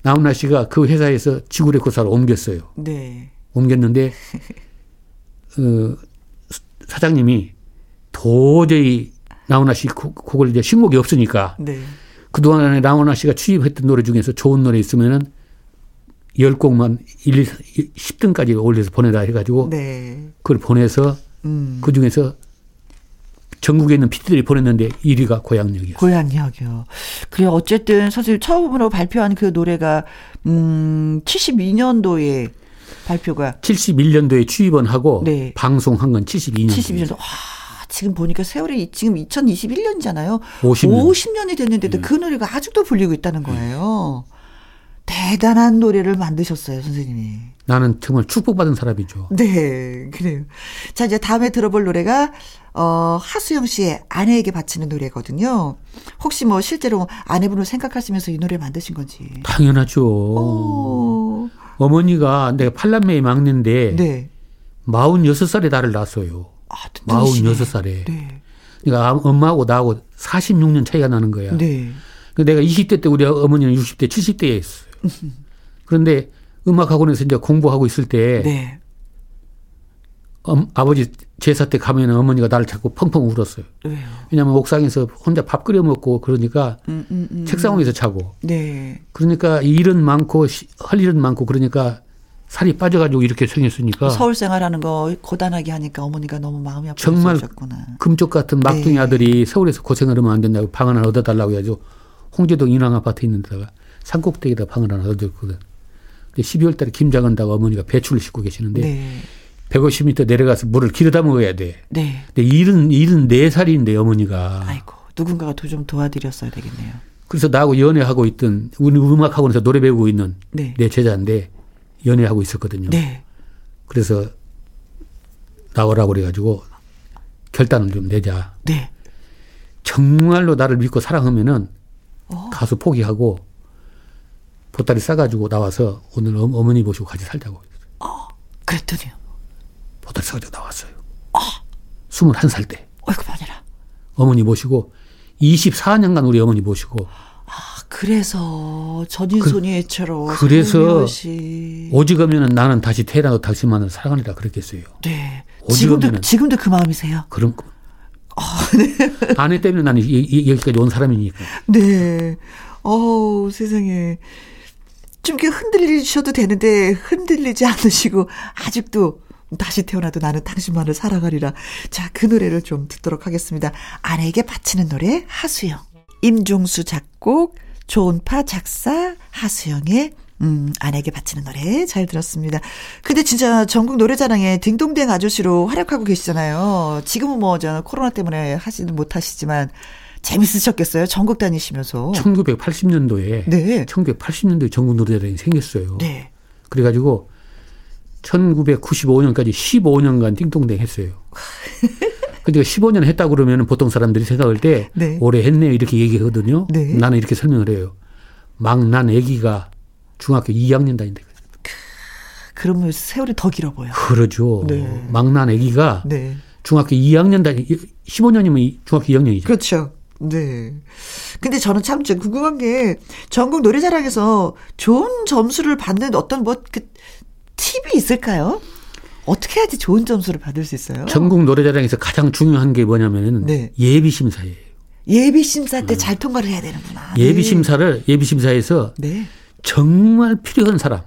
나훈아 씨가 그 회사에서 지구레코사로 옮겼어요. 네. 옮겼는데 <laughs> 어, 사장님이 도저히 나훈아 씨 곡- 곡을 이제 신곡이 없으니까 네. 그동안에 나훈아 씨가 취입했던 노래 중에서 좋은 노래 있으면은 10곡만 1, 2, 10등까지 올려서 보내라 해가지고 네. 그걸 보내서 음. 그 중에서 전국에 있는 피디들이 보냈는데 1위가 고향역이었어요. 고향역이요. 그래 어쨌든 선생님 처음으로 발표한 그 노래가 음 72년도에 발표가 71년도에 취입원 하고 네. 방송한 건 72년. 72년도 와 지금 보니까 세월이 지금 2021년이잖아요. 50년. 50년이 됐는데도 그 노래가 아직도 불리고 있다는 거예요. 대단한 노래를 만드셨어요, 선생님이. 나는 정말 축복받은 사람이죠. 네, 그래요. 자, 이제 다음에 들어볼 노래가, 어, 하수영 씨의 아내에게 바치는 노래거든요. 혹시 뭐 실제로 아내분을 생각하시면서 이 노래 만드신 건지. 당연하죠. 오, 어머니가 내가 팔남매의 막내인데 네. 46살에 나를 낳았어요. 아, 든든하시네. 46살에. 네. 그러니까 아- 엄마하고 나하고 46년 차이가 나는 거야. 네. 그 내가 20대 때 우리 어머니는 60대, 70대에 있어요. <laughs> 그런데 음악 학원에서 이제 공부하고 있을 때 네. 엄- 아버지 제사 때 가면 어머니가 나를 자꾸 펑펑 울었어요. 왜요? 왜냐하면 옥상에서 혼자 밥 끓여 먹고 그러니까 음, 음, 음. 책상 위에서 자고 네. 그러니까 일은 많고 시- 할 일은 많고 그러니까 살이 빠져가지고 이렇게 생겼으니까 서울 생활하는 거 고단하게 하니까 어머니가 너무 마음이 정말 아프셨구나. 금쪽 같은 막둥이 네. 아들이 서울에서 고생을 하면 안 된다고 방 하나 얻어달라고 해가지고 홍제동 인왕 아파트 있는 데다가 산꼭대기에다 방을 하나 얻었거든. 근데 12월 달에 김장 한다고 어머니가 배추를 싣고 계시는데 네. 150m 내려가서 물을 길어다 먹어야 돼. 네. 근데 일은 일은 네 살인데 어머니가 아이고, 누군가가 도 좀 도와드렸어야 되겠네요. 그래서 나하고 연애하고 있던 우리 음악 학원에서 노래 배우고 있는 네. 내 제자인데 연애하고 있었거든요. 네. 그래서 나오라고 그래가지고 결단을 좀 내자. 네. 정말로 나를 믿고 사랑하면은 어. 가수 포기하고 보따리 싸가지고 나와서 오늘 어- 어머니 모시고 같이 살자고. 그랬더니요. 싸가지고 나왔어요. 21살 때 어이구, 마니라. 어머니 모시고 24년간 우리 어머니 모시고 아, 그래서 전인손이 애처로 그래서 씨. 오직하면은 나는 다시 태어나도 당신만을 사랑하리라 그랬겠어요. 네. 지금도 지금도 그 마음이세요? 그럼 <laughs> 아내 때문에 나는 이- 이- 여기까지 온 사람이니까. 네. 어우, 세상에. 좀 이렇게 흔들리셔도 되는데 흔들리지 않으시고 아직도 다시 태어나도 나는 당신만을 사랑하리라. 자, 그 노래를 좀 듣도록 하겠습니다. 아내에게 바치는 노래 하수영. 임종수 작곡, 조은파 작사, 하수영의 음, 아내에게 바치는 노래 잘 들었습니다. 근데 진짜 전국 노래자랑에 딩동댕 아저씨로 활약하고 계시잖아요. 지금은 뭐저 코로나 때문에 하지는 못하시지만 재밌으셨겠어요? 전국 다니시면서. 1980년도에 네. 1980년도에 전국 노래자랑이 생겼어요. 네. 그래 가지고 1995년까지 15년간 띵동댕 했어요. <laughs> 근데 15년 했다 그러면 보통 사람들이 생각할 때 네. 오래 했네요 이렇게 얘기하거든요. 네. 나는 이렇게 설명을 해요. 막 난 아기가 중학교 2학년 다닌다. 그러면 세월이 더 길어 보여. 그러죠. 네. 막난 아기가 네. 중학교 2학년 다니 15년이면 중학교 2학년이죠. 그렇죠. 네. 근데 저는 참좀 궁금한 게 전국 노래자랑에서 좋은 점수를 받는 어떤 뭐 그 팁이 있을까요? 어떻게 해야지 좋은 점수를 받을 수 있어요? 전국 노래자랑에서 가장 중요한 게 뭐냐면은 네. 예비 심사예요. 예비 심사 때잘 통과를 해야 되는구나. 음. 예비 네. 심사를 예비 심사에서 네. 정말 필요한 사람.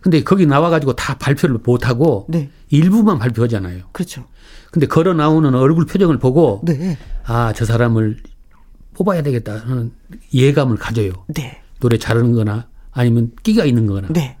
근데 거기 나와가지고 다 발표를 못하고 네. 일부만 발표하잖아요. 그렇죠. 근데 걸어 나오는 얼굴 표정을 보고 네. 아, 저 사람을 뽑아야 되겠다 하는 예감을 가져요. 네. 노래 잘하는 거나 아니면 끼가 있는 거나. 네.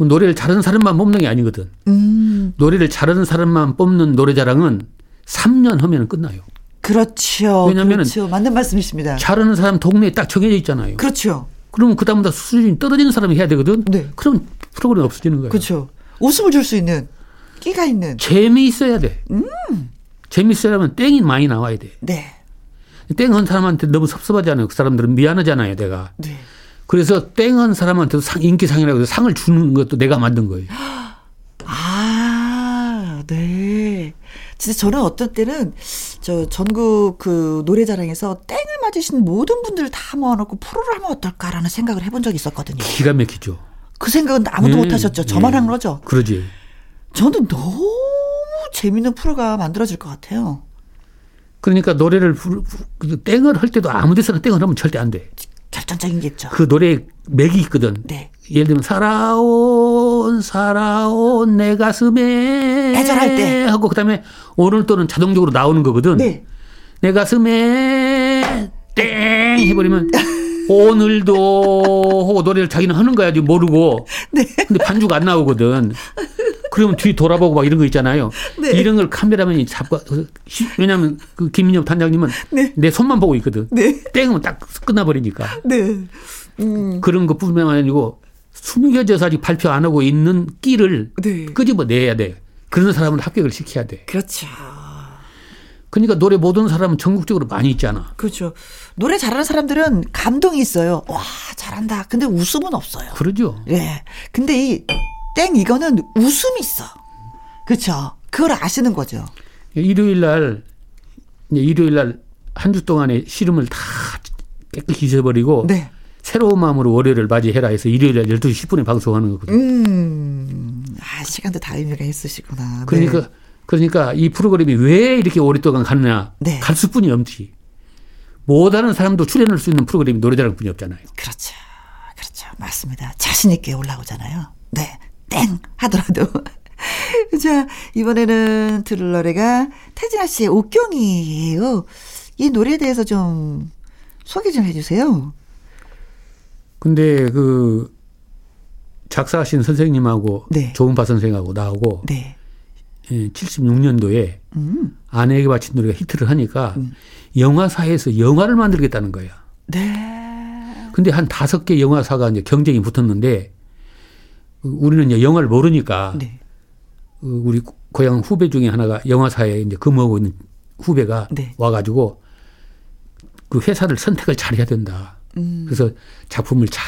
그럼 노래를 잘하는 사람만 뽑는 게 아니거든. 음. 노래를 잘하는 사람만 뽑는 노래자랑은 3년 하면 끝나요. 그렇죠. 왜냐면은 그렇죠. 맞는 말씀이십니다. 잘하는 사람 동네에 딱 정해져 있잖아요. 그렇죠. 그러면 그다음부터 수준이 떨어지는 사람이 해야 되거든. 네. 그럼 프로그램이 없어지는 거예요. 그렇죠. 웃음을 줄 수 있는 끼가 있는. 재미있어야 돼. 재미있어야면 땡이 많이 나와야 돼. 네. 땡한 사람한테 너무 섭섭하잖아요. 그 사람들은 미안하잖아요, 내가. 네. 그래서 땡한 사람한테도 상, 인기상이라고 해서 상을 주는 것도 내가 만든 거예요. <gasps> 아, 네. 진짜 저는 어떤 때는 저 전국 그 노래자랑에서 땡을 맞으신 모든 분들을 다 모아놓고 프로를 하면 어떨까라는 생각을 해본 적이 있었거든요. 기가 막히죠. 그 생각은 아무도 네. 못 하셨죠. 저만 네. 한 거죠. 그러지. 저는 너무 재밌는 프로가 만들어질 것 같아요. 그러니까 노래를 부- 그 땡을 할 때도 아무 데서나 땡을 하면 절대 안 돼. 결정적인 게 있죠. 그 노래에 맥이 있거든. 네. 예를 들면 살아온 살아온 내 가슴에 애절할 때. 하고 그다음에 오늘 또는 자동적으로 나오는 거거든. 네. 내 가슴에 땡 해버리면 <laughs> 오늘도 하고 노래를 자기는 하는 거야 지금 모르고. <laughs> 네. 근데 반주가 안 나오거든. 그러면 뒤 돌아보고 막 이런 거 있잖아요. 네. 이런 걸 카메라맨이 잡고 왜냐하면 그 김민엽 단장님은 네. 내 손만 보고 있거든. 네. 땡은 딱 끝나버리니까. 네. 음. 그런 것뿐만 아니고 숨겨져서 아직 발표 안 하고 있는 끼를 네. 끄집어내야 돼. 그런 사람은 합격을 시켜야 돼. 그렇죠. 그러니까 노래 못하는 사람은 전국적으로 많이 있잖아. 그렇죠. 노래 잘하는 사람들은 감동이 있어요. 와, 잘한다. 근데 웃음은 없어요. 그러죠. 예. 근데 이 땡 이거는 웃음이 있어. 그렇죠. 그걸 아시는 거죠. 일요일 날 일요일 날 한 주 동안의 시름을 다 깨끗이 잊어버리고 네. 새로운 마음으로 월요일을 맞이해라 해서 일요일 날 12시 10분에 방송하는 거거든. 음. 아, 시간도 다 의미가 있으시구나. 그러니까 네. 그러니까 이 프로그램이 왜 이렇게 오랫동안 갔느냐? 네. 갈 수뿐이 없지. 못하는 사람도 출연할 수 있는 프로그램이 노래자랑 뿐이 없잖아요. 그렇죠. 그렇죠. 맞습니다. 자신있게 올라오잖아요. 네. 땡! 하더라도. <laughs> 자, 이번에는 들을 노래가 태진아 씨의 옥경이에요. 이 노래에 대해서 좀 소개 좀 해주세요. 근데 그 작사하신 선생님하고 네. 조은파 선생하고 나하고 네. 76년도에 음. 아내에게 바친 노래가 히트를 하니까 영화사에서 영화를 만들겠다는 거야. 네. 근데 한 다섯 개 영화사가 이제 경쟁이 붙었는데 우리는 이제 영화를 모르니까 네. 그 우리 고향 후배 중에 하나가 영화사에 이제 근무하고 있는 후배가 네. 와가지고 그 회사를 선택을 잘 해야 된다. 음. 그래서 작품을 잘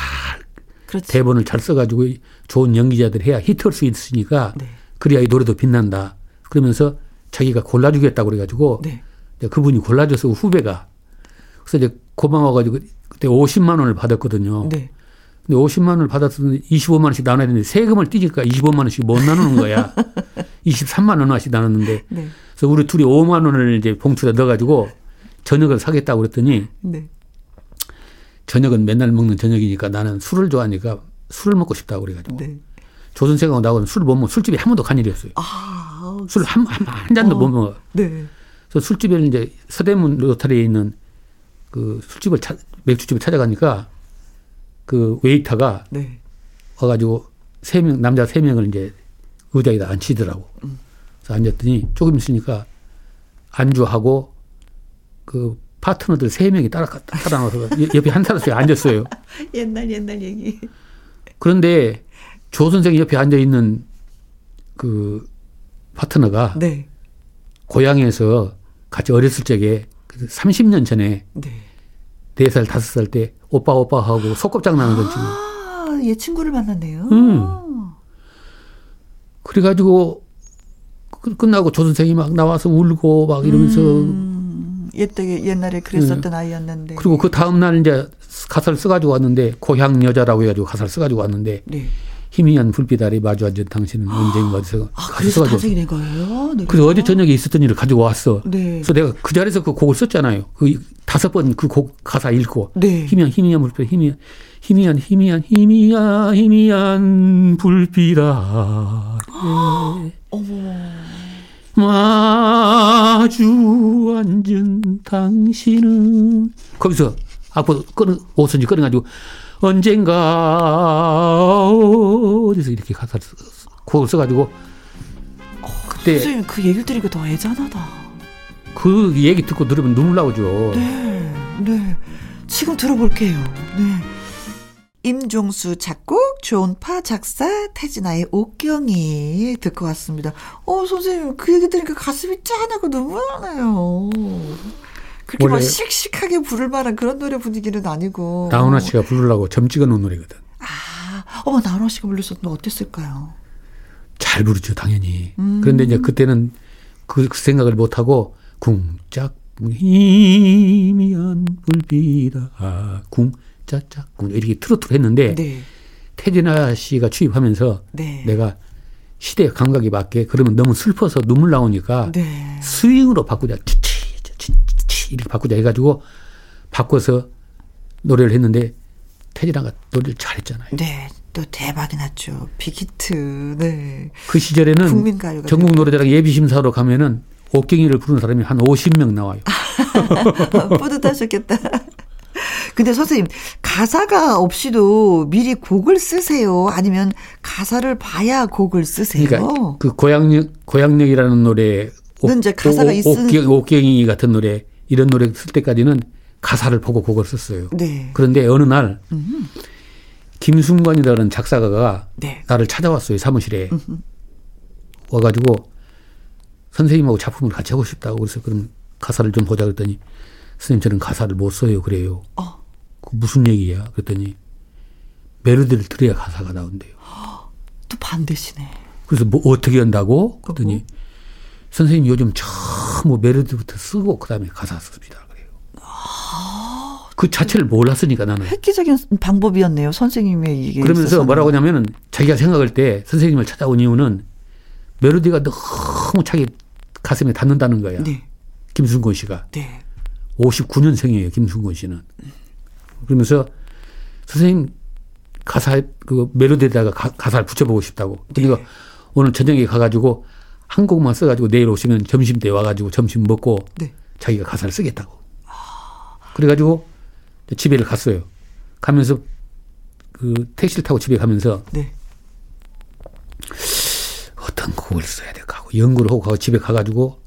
그렇죠. 대본을 잘 써가지고 좋은 연기자들 해야 히트할 수 있으니까 네. 그래야 이 노래도 빛난다. 그러면서 자기가 골라주겠다고 그래가지고 네. 그분이 골라줘서 후배가 그래서 이제 고마워가지고 그때 50만 원을 받았거든요. 네. 근데 50만 원을 받았으면 25만 원씩 나눠야 되는데 세금을 띄니까 25만 원씩 못 나누는 거야. <laughs> 23만 원씩 나눴는데 네. 그래서 우리 둘이 5만 원을 이제 봉투에 넣어가지고 저녁을 사겠다고 그랬더니 네. 저녁은 맨날 먹는 저녁이니까 나는 술을 좋아하니까 술을 먹고 싶다고 그래가지고 네. 조선생하고 나오는 술을 못 먹으면 술집에 한 번도 간 일이 없어요. 아, 술 한 한 한 잔도 어. 못 먹어. 네. 그래서 술집에는 이제 서대문 로타리에 있는 그 술집을 찾, 맥주집을 찾아가니까 그 웨이터가 네. 와가지고 세 명, 남자 세 명을 이제 의자에다 앉히더라고. 그래서 앉았더니 조금 있으니까 안주하고 그 파트너들 세 명이 따라, 따라 나와서 옆에 한 사람씩 앉았어요. <laughs> 옛날 옛날 얘기. 그런데 조 선생 옆에 앉아 있는 그 파트너가 네. 고향에서 같이 어렸을 적에 그 30년 전에 네. 4살, 5살 때 오빠 오빠 하고 소꿉장난 하던 친구. 아, 옛 친구를 만났네요. 음. 그래가지고 끝- 끝나고 조 선생이 막 나와서 울고 막 이러면서 음, 옛때 옛날에 그랬었던 아이였는데. 그리고 그 다음 날 이제 가사를 써가지고 왔는데 고향 여자라고 해가지고 가사를 써가지고 왔는데 네. 희미한 불빛 아래 마주 앉은 당신은 언젠가 어디서 아, 그래서 탄생이 된 거예요. 네. 그래서 어제 저녁에 있었던 일을 가지고 왔어. 네. 그래서 내가 그 자리에서 그 곡을 썼잖아요. 그 다섯 번 그 곡 가사 읽고 네. 희미한 희미한 불빛 희미한 희미한 희미한 희미한 희미한 불빛아 어머. 마주 앉은 당신은 거기서 앞으로 끊어 오선지 끊어가지고 언젠가 어디서 이렇게 가사를 써- 곡을 써가지고 그때 선생님 그 얘기를 들으니까 더 애잔하다. 그 얘기 듣고 들으면 눈물 나오죠. 네. 네. 지금 들어볼게요. 네. 임종수 작곡, 조은파 작사, 태진아의 옥경이 듣고 왔습니다. 어, 선생님, 그 얘기 들으니까 가슴이 짠하고 눈물 나요. 그렇게 막 씩씩하게 부를 만한 그런 노래 분위기는 아니고. 나훈아 씨가 부르려고 점 찍어 놓은 노래거든. 아, 어머, 나훈아 씨가 불렀었는데 어땠을까요? 잘 부르죠, 당연히. 음. 그런데 이제 그때는 그, 그 생각을 못하고, 궁짝, 희미한 불빛아, 궁짜짝, 궁, 이렇게 트로트로 했는데, 네. 태진아 씨가 취입하면서 네. 내가 시대 감각에 맞게 그러면 너무 슬퍼서 눈물 나오니까 네. 스윙으로 바꾸자. 이렇게 바꾸자 해가지고 바꿔서 노래를 했는데 태진아가 노래를 잘했잖아요. 네. 또 대박이 났죠. 빅히트. 네. 그 시절에는 국민가요가 전국 노래자랑 예비심사로 가면은 옥경이를 부르는 사람이 한 50명 나와요. <laughs> 뿌듯하셨겠다. 근데 선생님, 가사가 없이도 미리 곡을 쓰세요? 아니면 가사를 봐야 곡을 쓰세요? 그러니까 그 고향역 고향역이라는 노래 는 이제 가사가 있으니- 옥경, 옥경이 같은 노래 이런 노래 쓸 때까지는 가사를 보고 곡을 썼어요. 네. 그런데 어느 날 김순관이라는 작사가가 네. 나를 찾아왔어요 사무실에 와가지고 선생님하고 작품을 같이 하고 싶다고 그래서 그럼 가사를 좀 보자 그랬더니 선생님 저는 가사를 못 써요 그래요. 어. 그 무슨 얘기야? 그랬더니 멜로디를 들어야 가사가 나온대요. 또 반대시네. 그래서 뭐 어떻게 한다고? 그랬더니 선생님 요즘 처음 뭐 멜로디부터 쓰고 그다음에 가사 씁니다 그래요. 그 자체를 몰랐으니까 나는. 획기적인 방법이었네요. 선생님의 이게. 그러면서 있어서는. 뭐라고 하냐면은 자기가 생각할 때 선생님을 찾아온 이유는 멜로디가 너무 자기 가슴에 닿는다는 거야. 네. 김순곤 씨가 네. 59년생이에요. 김순곤 씨는. 그러면서 선생님 가사 그 멜로디에다가 가, 사를 붙여보고 싶다고. 그러니까 네. 오늘 저녁에 가가지고 한 곡만 써가지고 내일 오시면 점심 때 와가지고 점심 먹고 네. 자기가 가사를 쓰겠다고. 그래가지고 집에를 갔어요. 가면서 그 택시를 타고 집에 가면서 네. 어떤 곡을 써야 될까 하고 연구를 하고 가고 집에 가가지고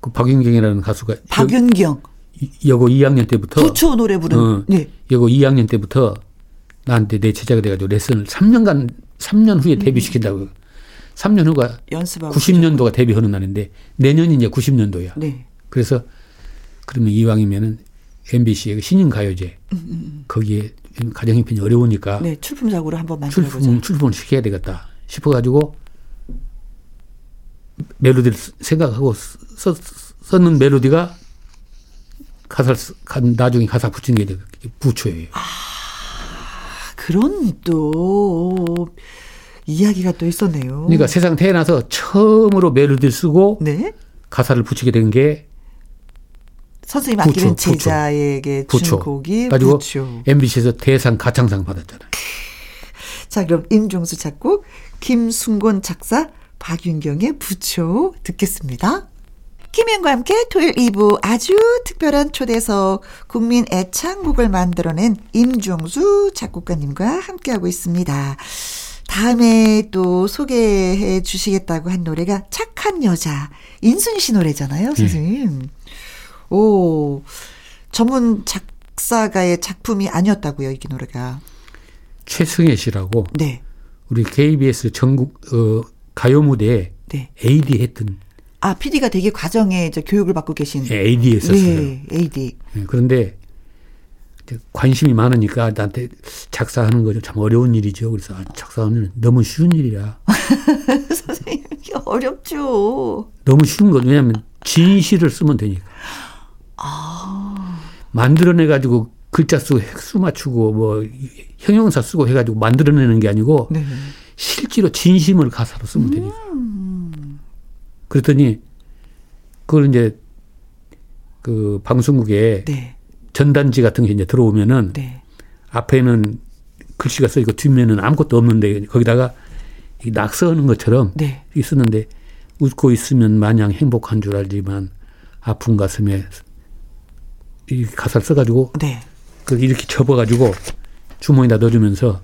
그 박윤경이라는 가수가 박윤경. 여, 여고 2학년 때부터 부초 노래 부른. 어, 네. 여고 2학년 때부터 나한테 내 제자가 돼가지고 레슨을 3년간 3년 후에 데뷔시킨다고. 3년 후가 연습하고. 90년도가 데뷔하는 날인데 내년이 이제 90년도야. 네. 그래서 그러면 이왕이면은 MBC의 그 신인 가요제 거기에 가정 형편이 어려우니까 네. 출품작으로 한번 만들어 보자. 출품 출품을 시켜야 되겠다 싶어 가지고 멜로디를 쓰- 생각하고 썼, 썼는 멜로디가 가사를 나중에 가사 붙인 게 부초예요. 그런 또 이야기가 또 있었네요. 그러니까 세상 태어나서 처음으로 멜로디를 쓰고 네. 가사를 붙이게 된 게 선생님 아끼는 부초, 부초. 제자에게 준 부초. 곡이 가지고 부초. MBC에서 대상 가창상 받았잖아요. 자, 그럼 임종수 작곡, 김순곤 작사, 박윤경의 부초 듣겠습니다. 김현과 함께 토요일 2부 아주 특별한 초대석 국민 애창곡을 만들어낸 임종수 작곡가님과 함께하고 있습니다. 다음에 또 소개해 주시겠다고 한 노래가 착한 여자 인순 씨 노래잖아요, 선생님. 오 전문 작사가의 작품이 아니었다고요, 이게 노래가. 최승혜 씨라고 네, 우리 KBS 전국 어, 가요 무대에 네. AD 했던 아 PD가 되게 과정에 이제 교육을 받고 계신. AD 했었어요. 네, AD. 예, 그런데 이제 관심이 많으니까 나한테 작사하는 거죠. 참 어려운 일이죠. 그래서 아, 작사하면 너무 쉬운 일이야. <laughs> 선생님 어렵죠. 너무 쉬운 거 왜냐하면 진시를 쓰면 되니까. 만들어내 가지고 글자 쓰고 획수 맞추고 뭐 형용사 쓰고 해가지고 만들어내는 게 아니고 네. 실제로 진심을 가사로 쓰면 되니까. 그랬더니 그걸 이제 그 방송국에 네, 전단지 같은 게 이제 들어오면은 네. 앞에는 글씨가 써 있고 뒷면은 아무것도 없는데 거기다가 이 낙서하는 것처럼 네. 있었는데 웃고 있으면 마냥 행복한 줄 알지만 아픈 가슴에 이 가사를 써가지고 네. 그 이렇게 접어가지고 주머니에다 넣어주면서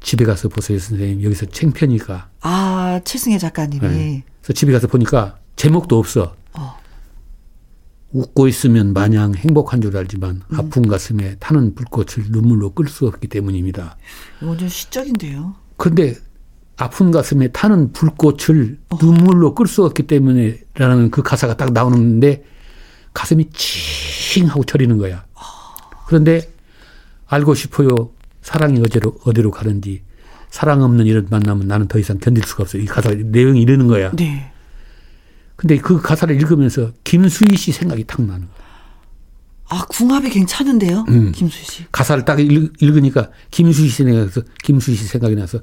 집에 가서 보세요 선생님 여기서 챙피니까 아 최승혜 작가님이. 네. 그래서 집에 가서 보니까 제목도 없어 어. 웃고 있으면 마냥 행복한 줄 알지만 아픈 가슴에 타는 불꽃을 눈물로 끌 수 없기 때문입니다. 완전 시적인데요. 그런데 아픈 가슴에 타는 불꽃을 눈물로 끌 수 없기 때문에라는 그 가사가 딱 나오는데 가슴이 찡 하고 저리는 거야. 그런데 알고 싶어요. 사랑이 어디로 어디로 가는지 사랑 없는 이런 만남은 나는 더 이상 견딜 수가 없어. 이 가사 내용이 이러는 거야. 네. 근데 그 가사를 읽으면서 김수희 씨 생각이 탁 나는 거야. 아 궁합이 괜찮은데요, 음. 김수희 씨. 가사를 딱 읽, 읽으니까 김수희 씨 생각에서 김수희 씨 생각이 나서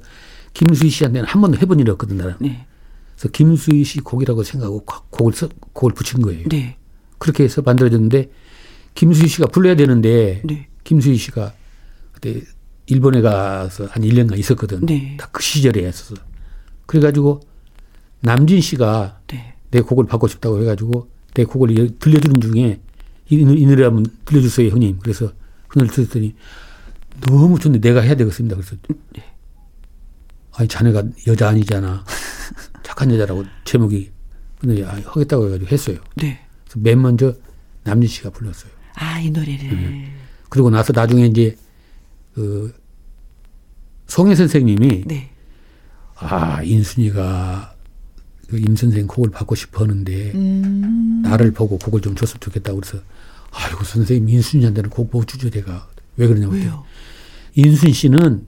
김수희 씨한테는 한 번도 해본 일이 없거든 나는. 네. 그래서 김수희 씨 곡이라고 생각하고 곡을 써, 곡을 붙인 거예요. 네. 그렇게 해서 만들어졌는데 김수희 씨가 불러야 되는데 네. 김수희 씨가 그때 일본에 가서 한 1년간 있었거든. 네. 다 그 시절에 했었어. 그래가지고 남진 씨가 네. 내 곡을 받고 싶다고 해가지고 내 곡을 여- 들려주는 중에 이, 이 노래 한번 들려주세요 형님. 그래서 그 노래 들었더니 너무 좋은데 내가 해야 되겠습니다. 그래서 아니 자네가 여자 아니잖아. <laughs> 착한 여자라고 제목이 근데 아, 하겠다고 해가지고 했어요. 네. 그래서 맨 먼저 남진 씨가 불렀어요. 아 이 노래를. 음. 그리고 나서 나중에 이제 그 송혜 선생님이 네. 아 인순이가 그 임 선생 곡을 받고 싶어 하는데 음. 나를 보고 곡을 좀 줬으면 좋겠다고 그래서 아이고 선생님 인순이한테는 곡 못 주죠 내가 왜 그러냐고 왜요? 인순 씨는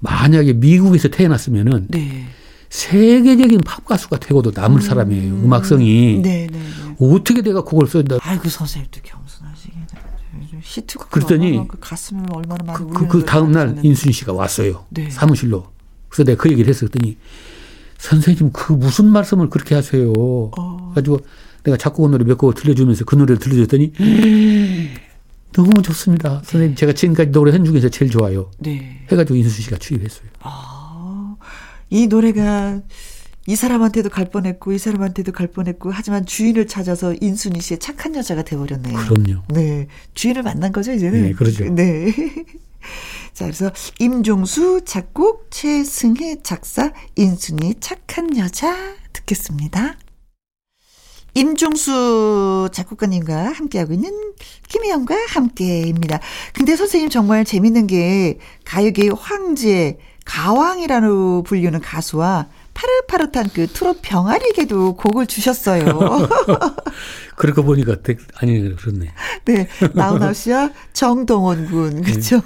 만약에 미국에서 태어났으면은 네. 세계적인 팝 가수가 되고도 남을 사람이에요 음악성이 네, 네, 네. 어떻게 내가 곡을 써야 아이고 선생님도 겸손하시게. 히트곡 그랬더니 그 가슴을 얼마나 많이 그, 그, 그걸 다음 날. 인순 씨가 왔어요. 네. 사무실로. 그래서 내가 그 얘기를 했었더니 선생님 그 무슨 말씀을 그렇게 하세요. 어. 그래가지고 내가 작곡 노래 몇 곡을 들려주면서 그 노래를 들려줬더니 너무 좋습니다. 선생님 제가 지금까지 노래 한 중에서 제일 좋아요. 네. 해가지고 인순 씨가 취입했어요. 아, 이 노래가 이 사람한테도 갈 뻔했고 이 사람한테도 갈 뻔했고 하지만 주인을 찾아서 인순이 씨의 착한 여자가 돼버렸네요. 그럼요. 네, 주인을 만난 거죠 이제는. 네, 그러죠. 네. 자, 그래서 임종수 작곡, 최승혜 작사, 인순이 착한 여자 듣겠습니다. 임종수 작곡가님과 함께하고 있는 김혜영과 함께입니다. 근데 선생님 정말 재밌는 게 가요계의 황제, 가왕이라는 불리는 가수와 파릇파릇한 그 트롯 병아리에게도 곡을 주셨어요. <laughs> 그러고 보니까 되- 아니 그렇네. 네, 나훈아 씨와 <laughs> 정동원 군, 그렇죠.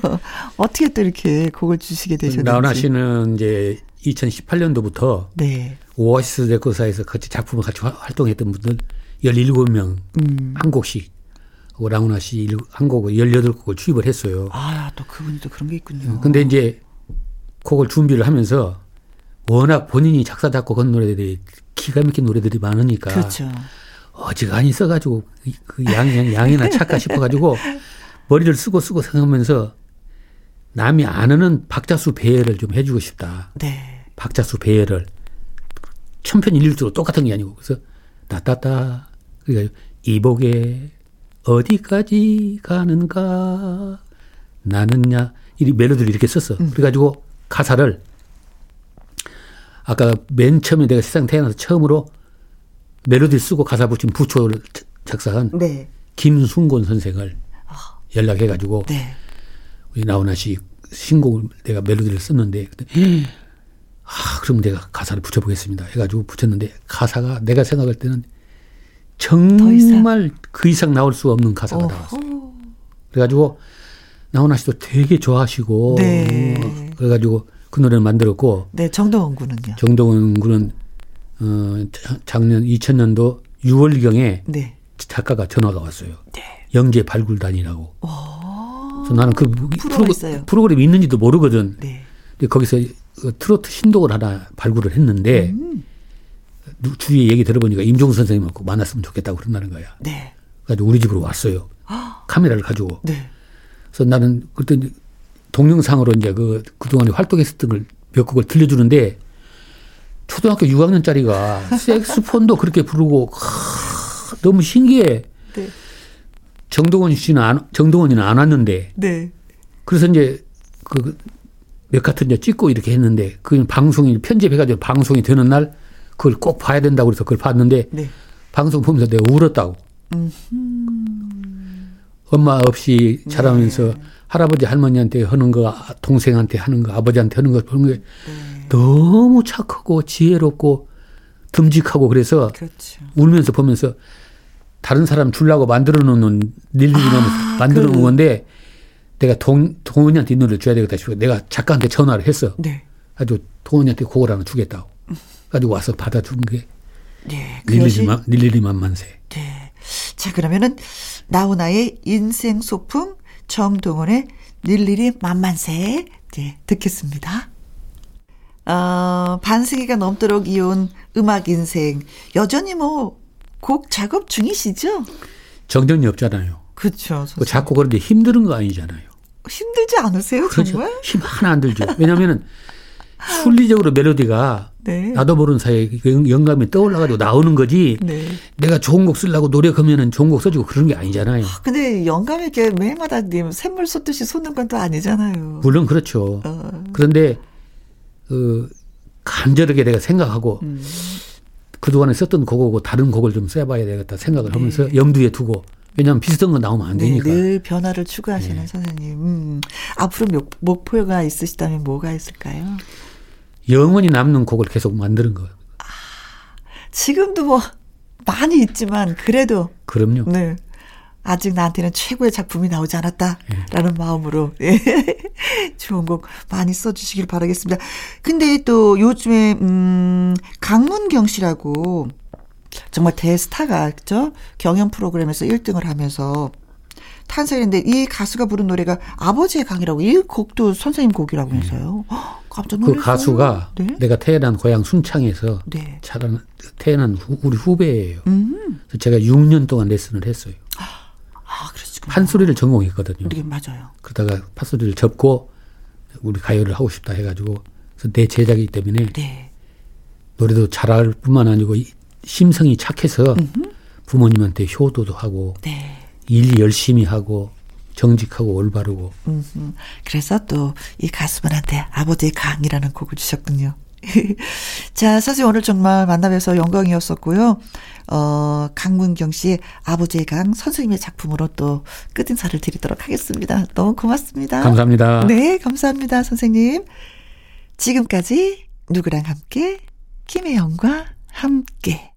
어떻게 또 이렇게 곡을 주시게 되셨는지. 나훈아 씨는 이제 2018년도부터 네, 오아시스 레코사에서 같이 작품을 같이 화- 활동했던 분들 17명 음. 한 곡씩 라우나 씨한 곡을 18곡을 취입을 했어요. 아, 또 그분이 또 그런 게 있군요. 근데 이제 곡을 준비를 하면서 워낙 본인이 작사 작곡 한 노래들이 기가 막힌 노래들이 많으니까 그렇죠. 어지간히 써가지고 그 양, 양, 양이나 착까 싶어가지고 <laughs> 머리를 쓰고 쓰고 생각하면서 남이 안 하는 박자수 배열을 좀 해주고 싶다. 네. 박자수 배열을 천편일률적으로 똑같은 게 아니고 그래서 따따따 그러니까 이복에 어디까지 가는가 나는야 이 멜로디를 이렇게 썼어. 그래가지고 가사를 아까 맨 처음에 내가 세상 태어나서 처음으로 멜로디 쓰고 가사 붙인 부초를 작사한 네. 김순곤 선생을 연락해가지고 네. 우리 나훈아 씨 신곡을 내가 멜로디를 썼는데 아 그럼 내가 가사를 붙여보겠습니다 해가지고 붙였는데 가사가 내가 생각할 때는 정말 그 이상 나올 수 없는 가사가 나왔어. 요 그래가지고 나훈아 씨도 되게 좋아하시고 네. 어, 그래가지고 그 노래를 만들었고 네. 정동원 군은요. 정동원 군은 어 자- 작년 2000년도 6월경에 네. 작가가 전화가 왔어요. 영재 발굴단이라고. 그래서 나는 그 프로그, 있어요. 프로그램 이 있는지도 모르거든. 네. 근데 거기서 그 트로트 신곡을 하나 발굴을 했는데 음. 누- 주위에 얘기 들어보니까 임종수 선생님하고 만났으면 좋겠다고 그런다는 거야. 네. 그래서 우리 집으로 왔어요. 카메라를 가지고. 네. 그래서 나는 그때 동영상으로 이제 그 그동안에 활동했었던 걸 몇 곡을 들려주는데 초등학교 6학년짜리가 <laughs> 색스폰도 그렇게 부르고 하, 너무 신기해. 네. 정동원 씨는 안, 정동원이는 안 왔는데 네. 그래서 이제 그 몇 카트 이제 찍고 이렇게 했는데 그 방송이 편집해가지고 방송이 되는 날 그걸 꼭 봐야 된다고 그래서 그걸 봤는데 네. 방송 보면서 내가 울었다고. 엄마 없이 자라면서 할아버지 할머니한테 하는 거 동생한테 하는 거 아버지한테 하는 거 보는 게 너무 착하고 지혜롭고 듬직하고 그래서 그렇죠. 울면서 보면서 다른 사람 주려고 만들어 놓는 릴리만 만들어 놓은 건데 내가 동, 동원이한테 이 노래를 줘야 되겠다 싶어 내가 작가한테 전화를 했어. 네. 아주 동원이한테 그걸 하나 주겠다고. 가지고 와서 받아준 게 네. 릴리리만, 릴리리만 만세. 네. 자, 그러면은 나훈아의 인생 소풍 정동원의 일일이 만만세 네, 듣겠습니다. 어, 반세기가 넘도록 이어온 음악 인생 여전히 뭐 곡 작업 중이시죠? 정전이 없잖아요. 그렇죠. 그 작고 그런데 힘든 거 아니잖아요. 힘들지 않으세요, 그렇죠. 정말? 힘 하나 안 들죠. 왜냐면은 순리적으로 멜로디가 네. 나도 모르는 사이에 영- 영감이 떠올라가지고 나오는 거지. 네. 내가 좋은 곡 쓰려고 노력하면은 좋은 곡 써주고 그런 게 아니잖아요. 근데 영감 있게 매일마다 님 샘물 쏟듯이 쏟는 건 또 아니잖아요. 물론 그렇죠. 어. 그런데 그 간절하게 내가 생각하고 음. 그동안에 썼던 곡하고 다른 곡을 좀 써봐야 되겠다 생각을 네. 하면서 염두에 두고 왜냐하면 비슷한 거 나오면 안 네, 되니까. 늘 변화를 추구하시는 네. 선생님. 음. 앞으로 목, 목표가 있으시다면 뭐가 있을까요? 영원히 남는 곡을 계속 만드는 거. 지금도 뭐 많이 있지만 그래도 그럼요. 네. 아직 나한테는 최고의 작품이 나오지 않았다라는 마음으로 예. <laughs> 좋은 곡 많이 써주시길 바라겠습니다. 근데 또 요즘에 음 강문경 씨라고 정말 대스타가 그죠 경연 프로그램에서 1등을 하면서 탄생했는데 이 가수가 부른 노래가 아버지의 강이라고 이 곡도 선생님 곡이라고 해서요. 헉, 깜짝 그 놀랐어요. 가수가 네. 내가 태어난 고향 순창에서 네. 자란 태어난 후- 우리 후배예요. 음. 그래서 제가 6년 동안 레슨을 했어요. 아, 그러시구나. 판소리를 전공했거든요. 이게 맞아요. 그러다가 판소리를 접고 우리 가요를 하고 싶다 해가지고 그래서 내 제자이기 때문에 네. 노래도 잘할 뿐만 아니고 이- 심성이 착해서 부모님한테 효도도 하고 네. 일 열심히 하고 정직하고 올바르고 음흠. 그래서 또 이 가수분한테 아버지의 강이라는 곡을 주셨군요. <laughs> 자, 사실 오늘 정말 만나뵈서 영광이었었고요. 어, 강문경 씨의 아버지의 강 선생님의 작품으로 또 끝인사를 드리도록 하겠습니다. 너무 고맙습니다. 감사합니다. 네, 감사합니다, 선생님. 지금까지 누구랑 함께? 김혜영과 함께.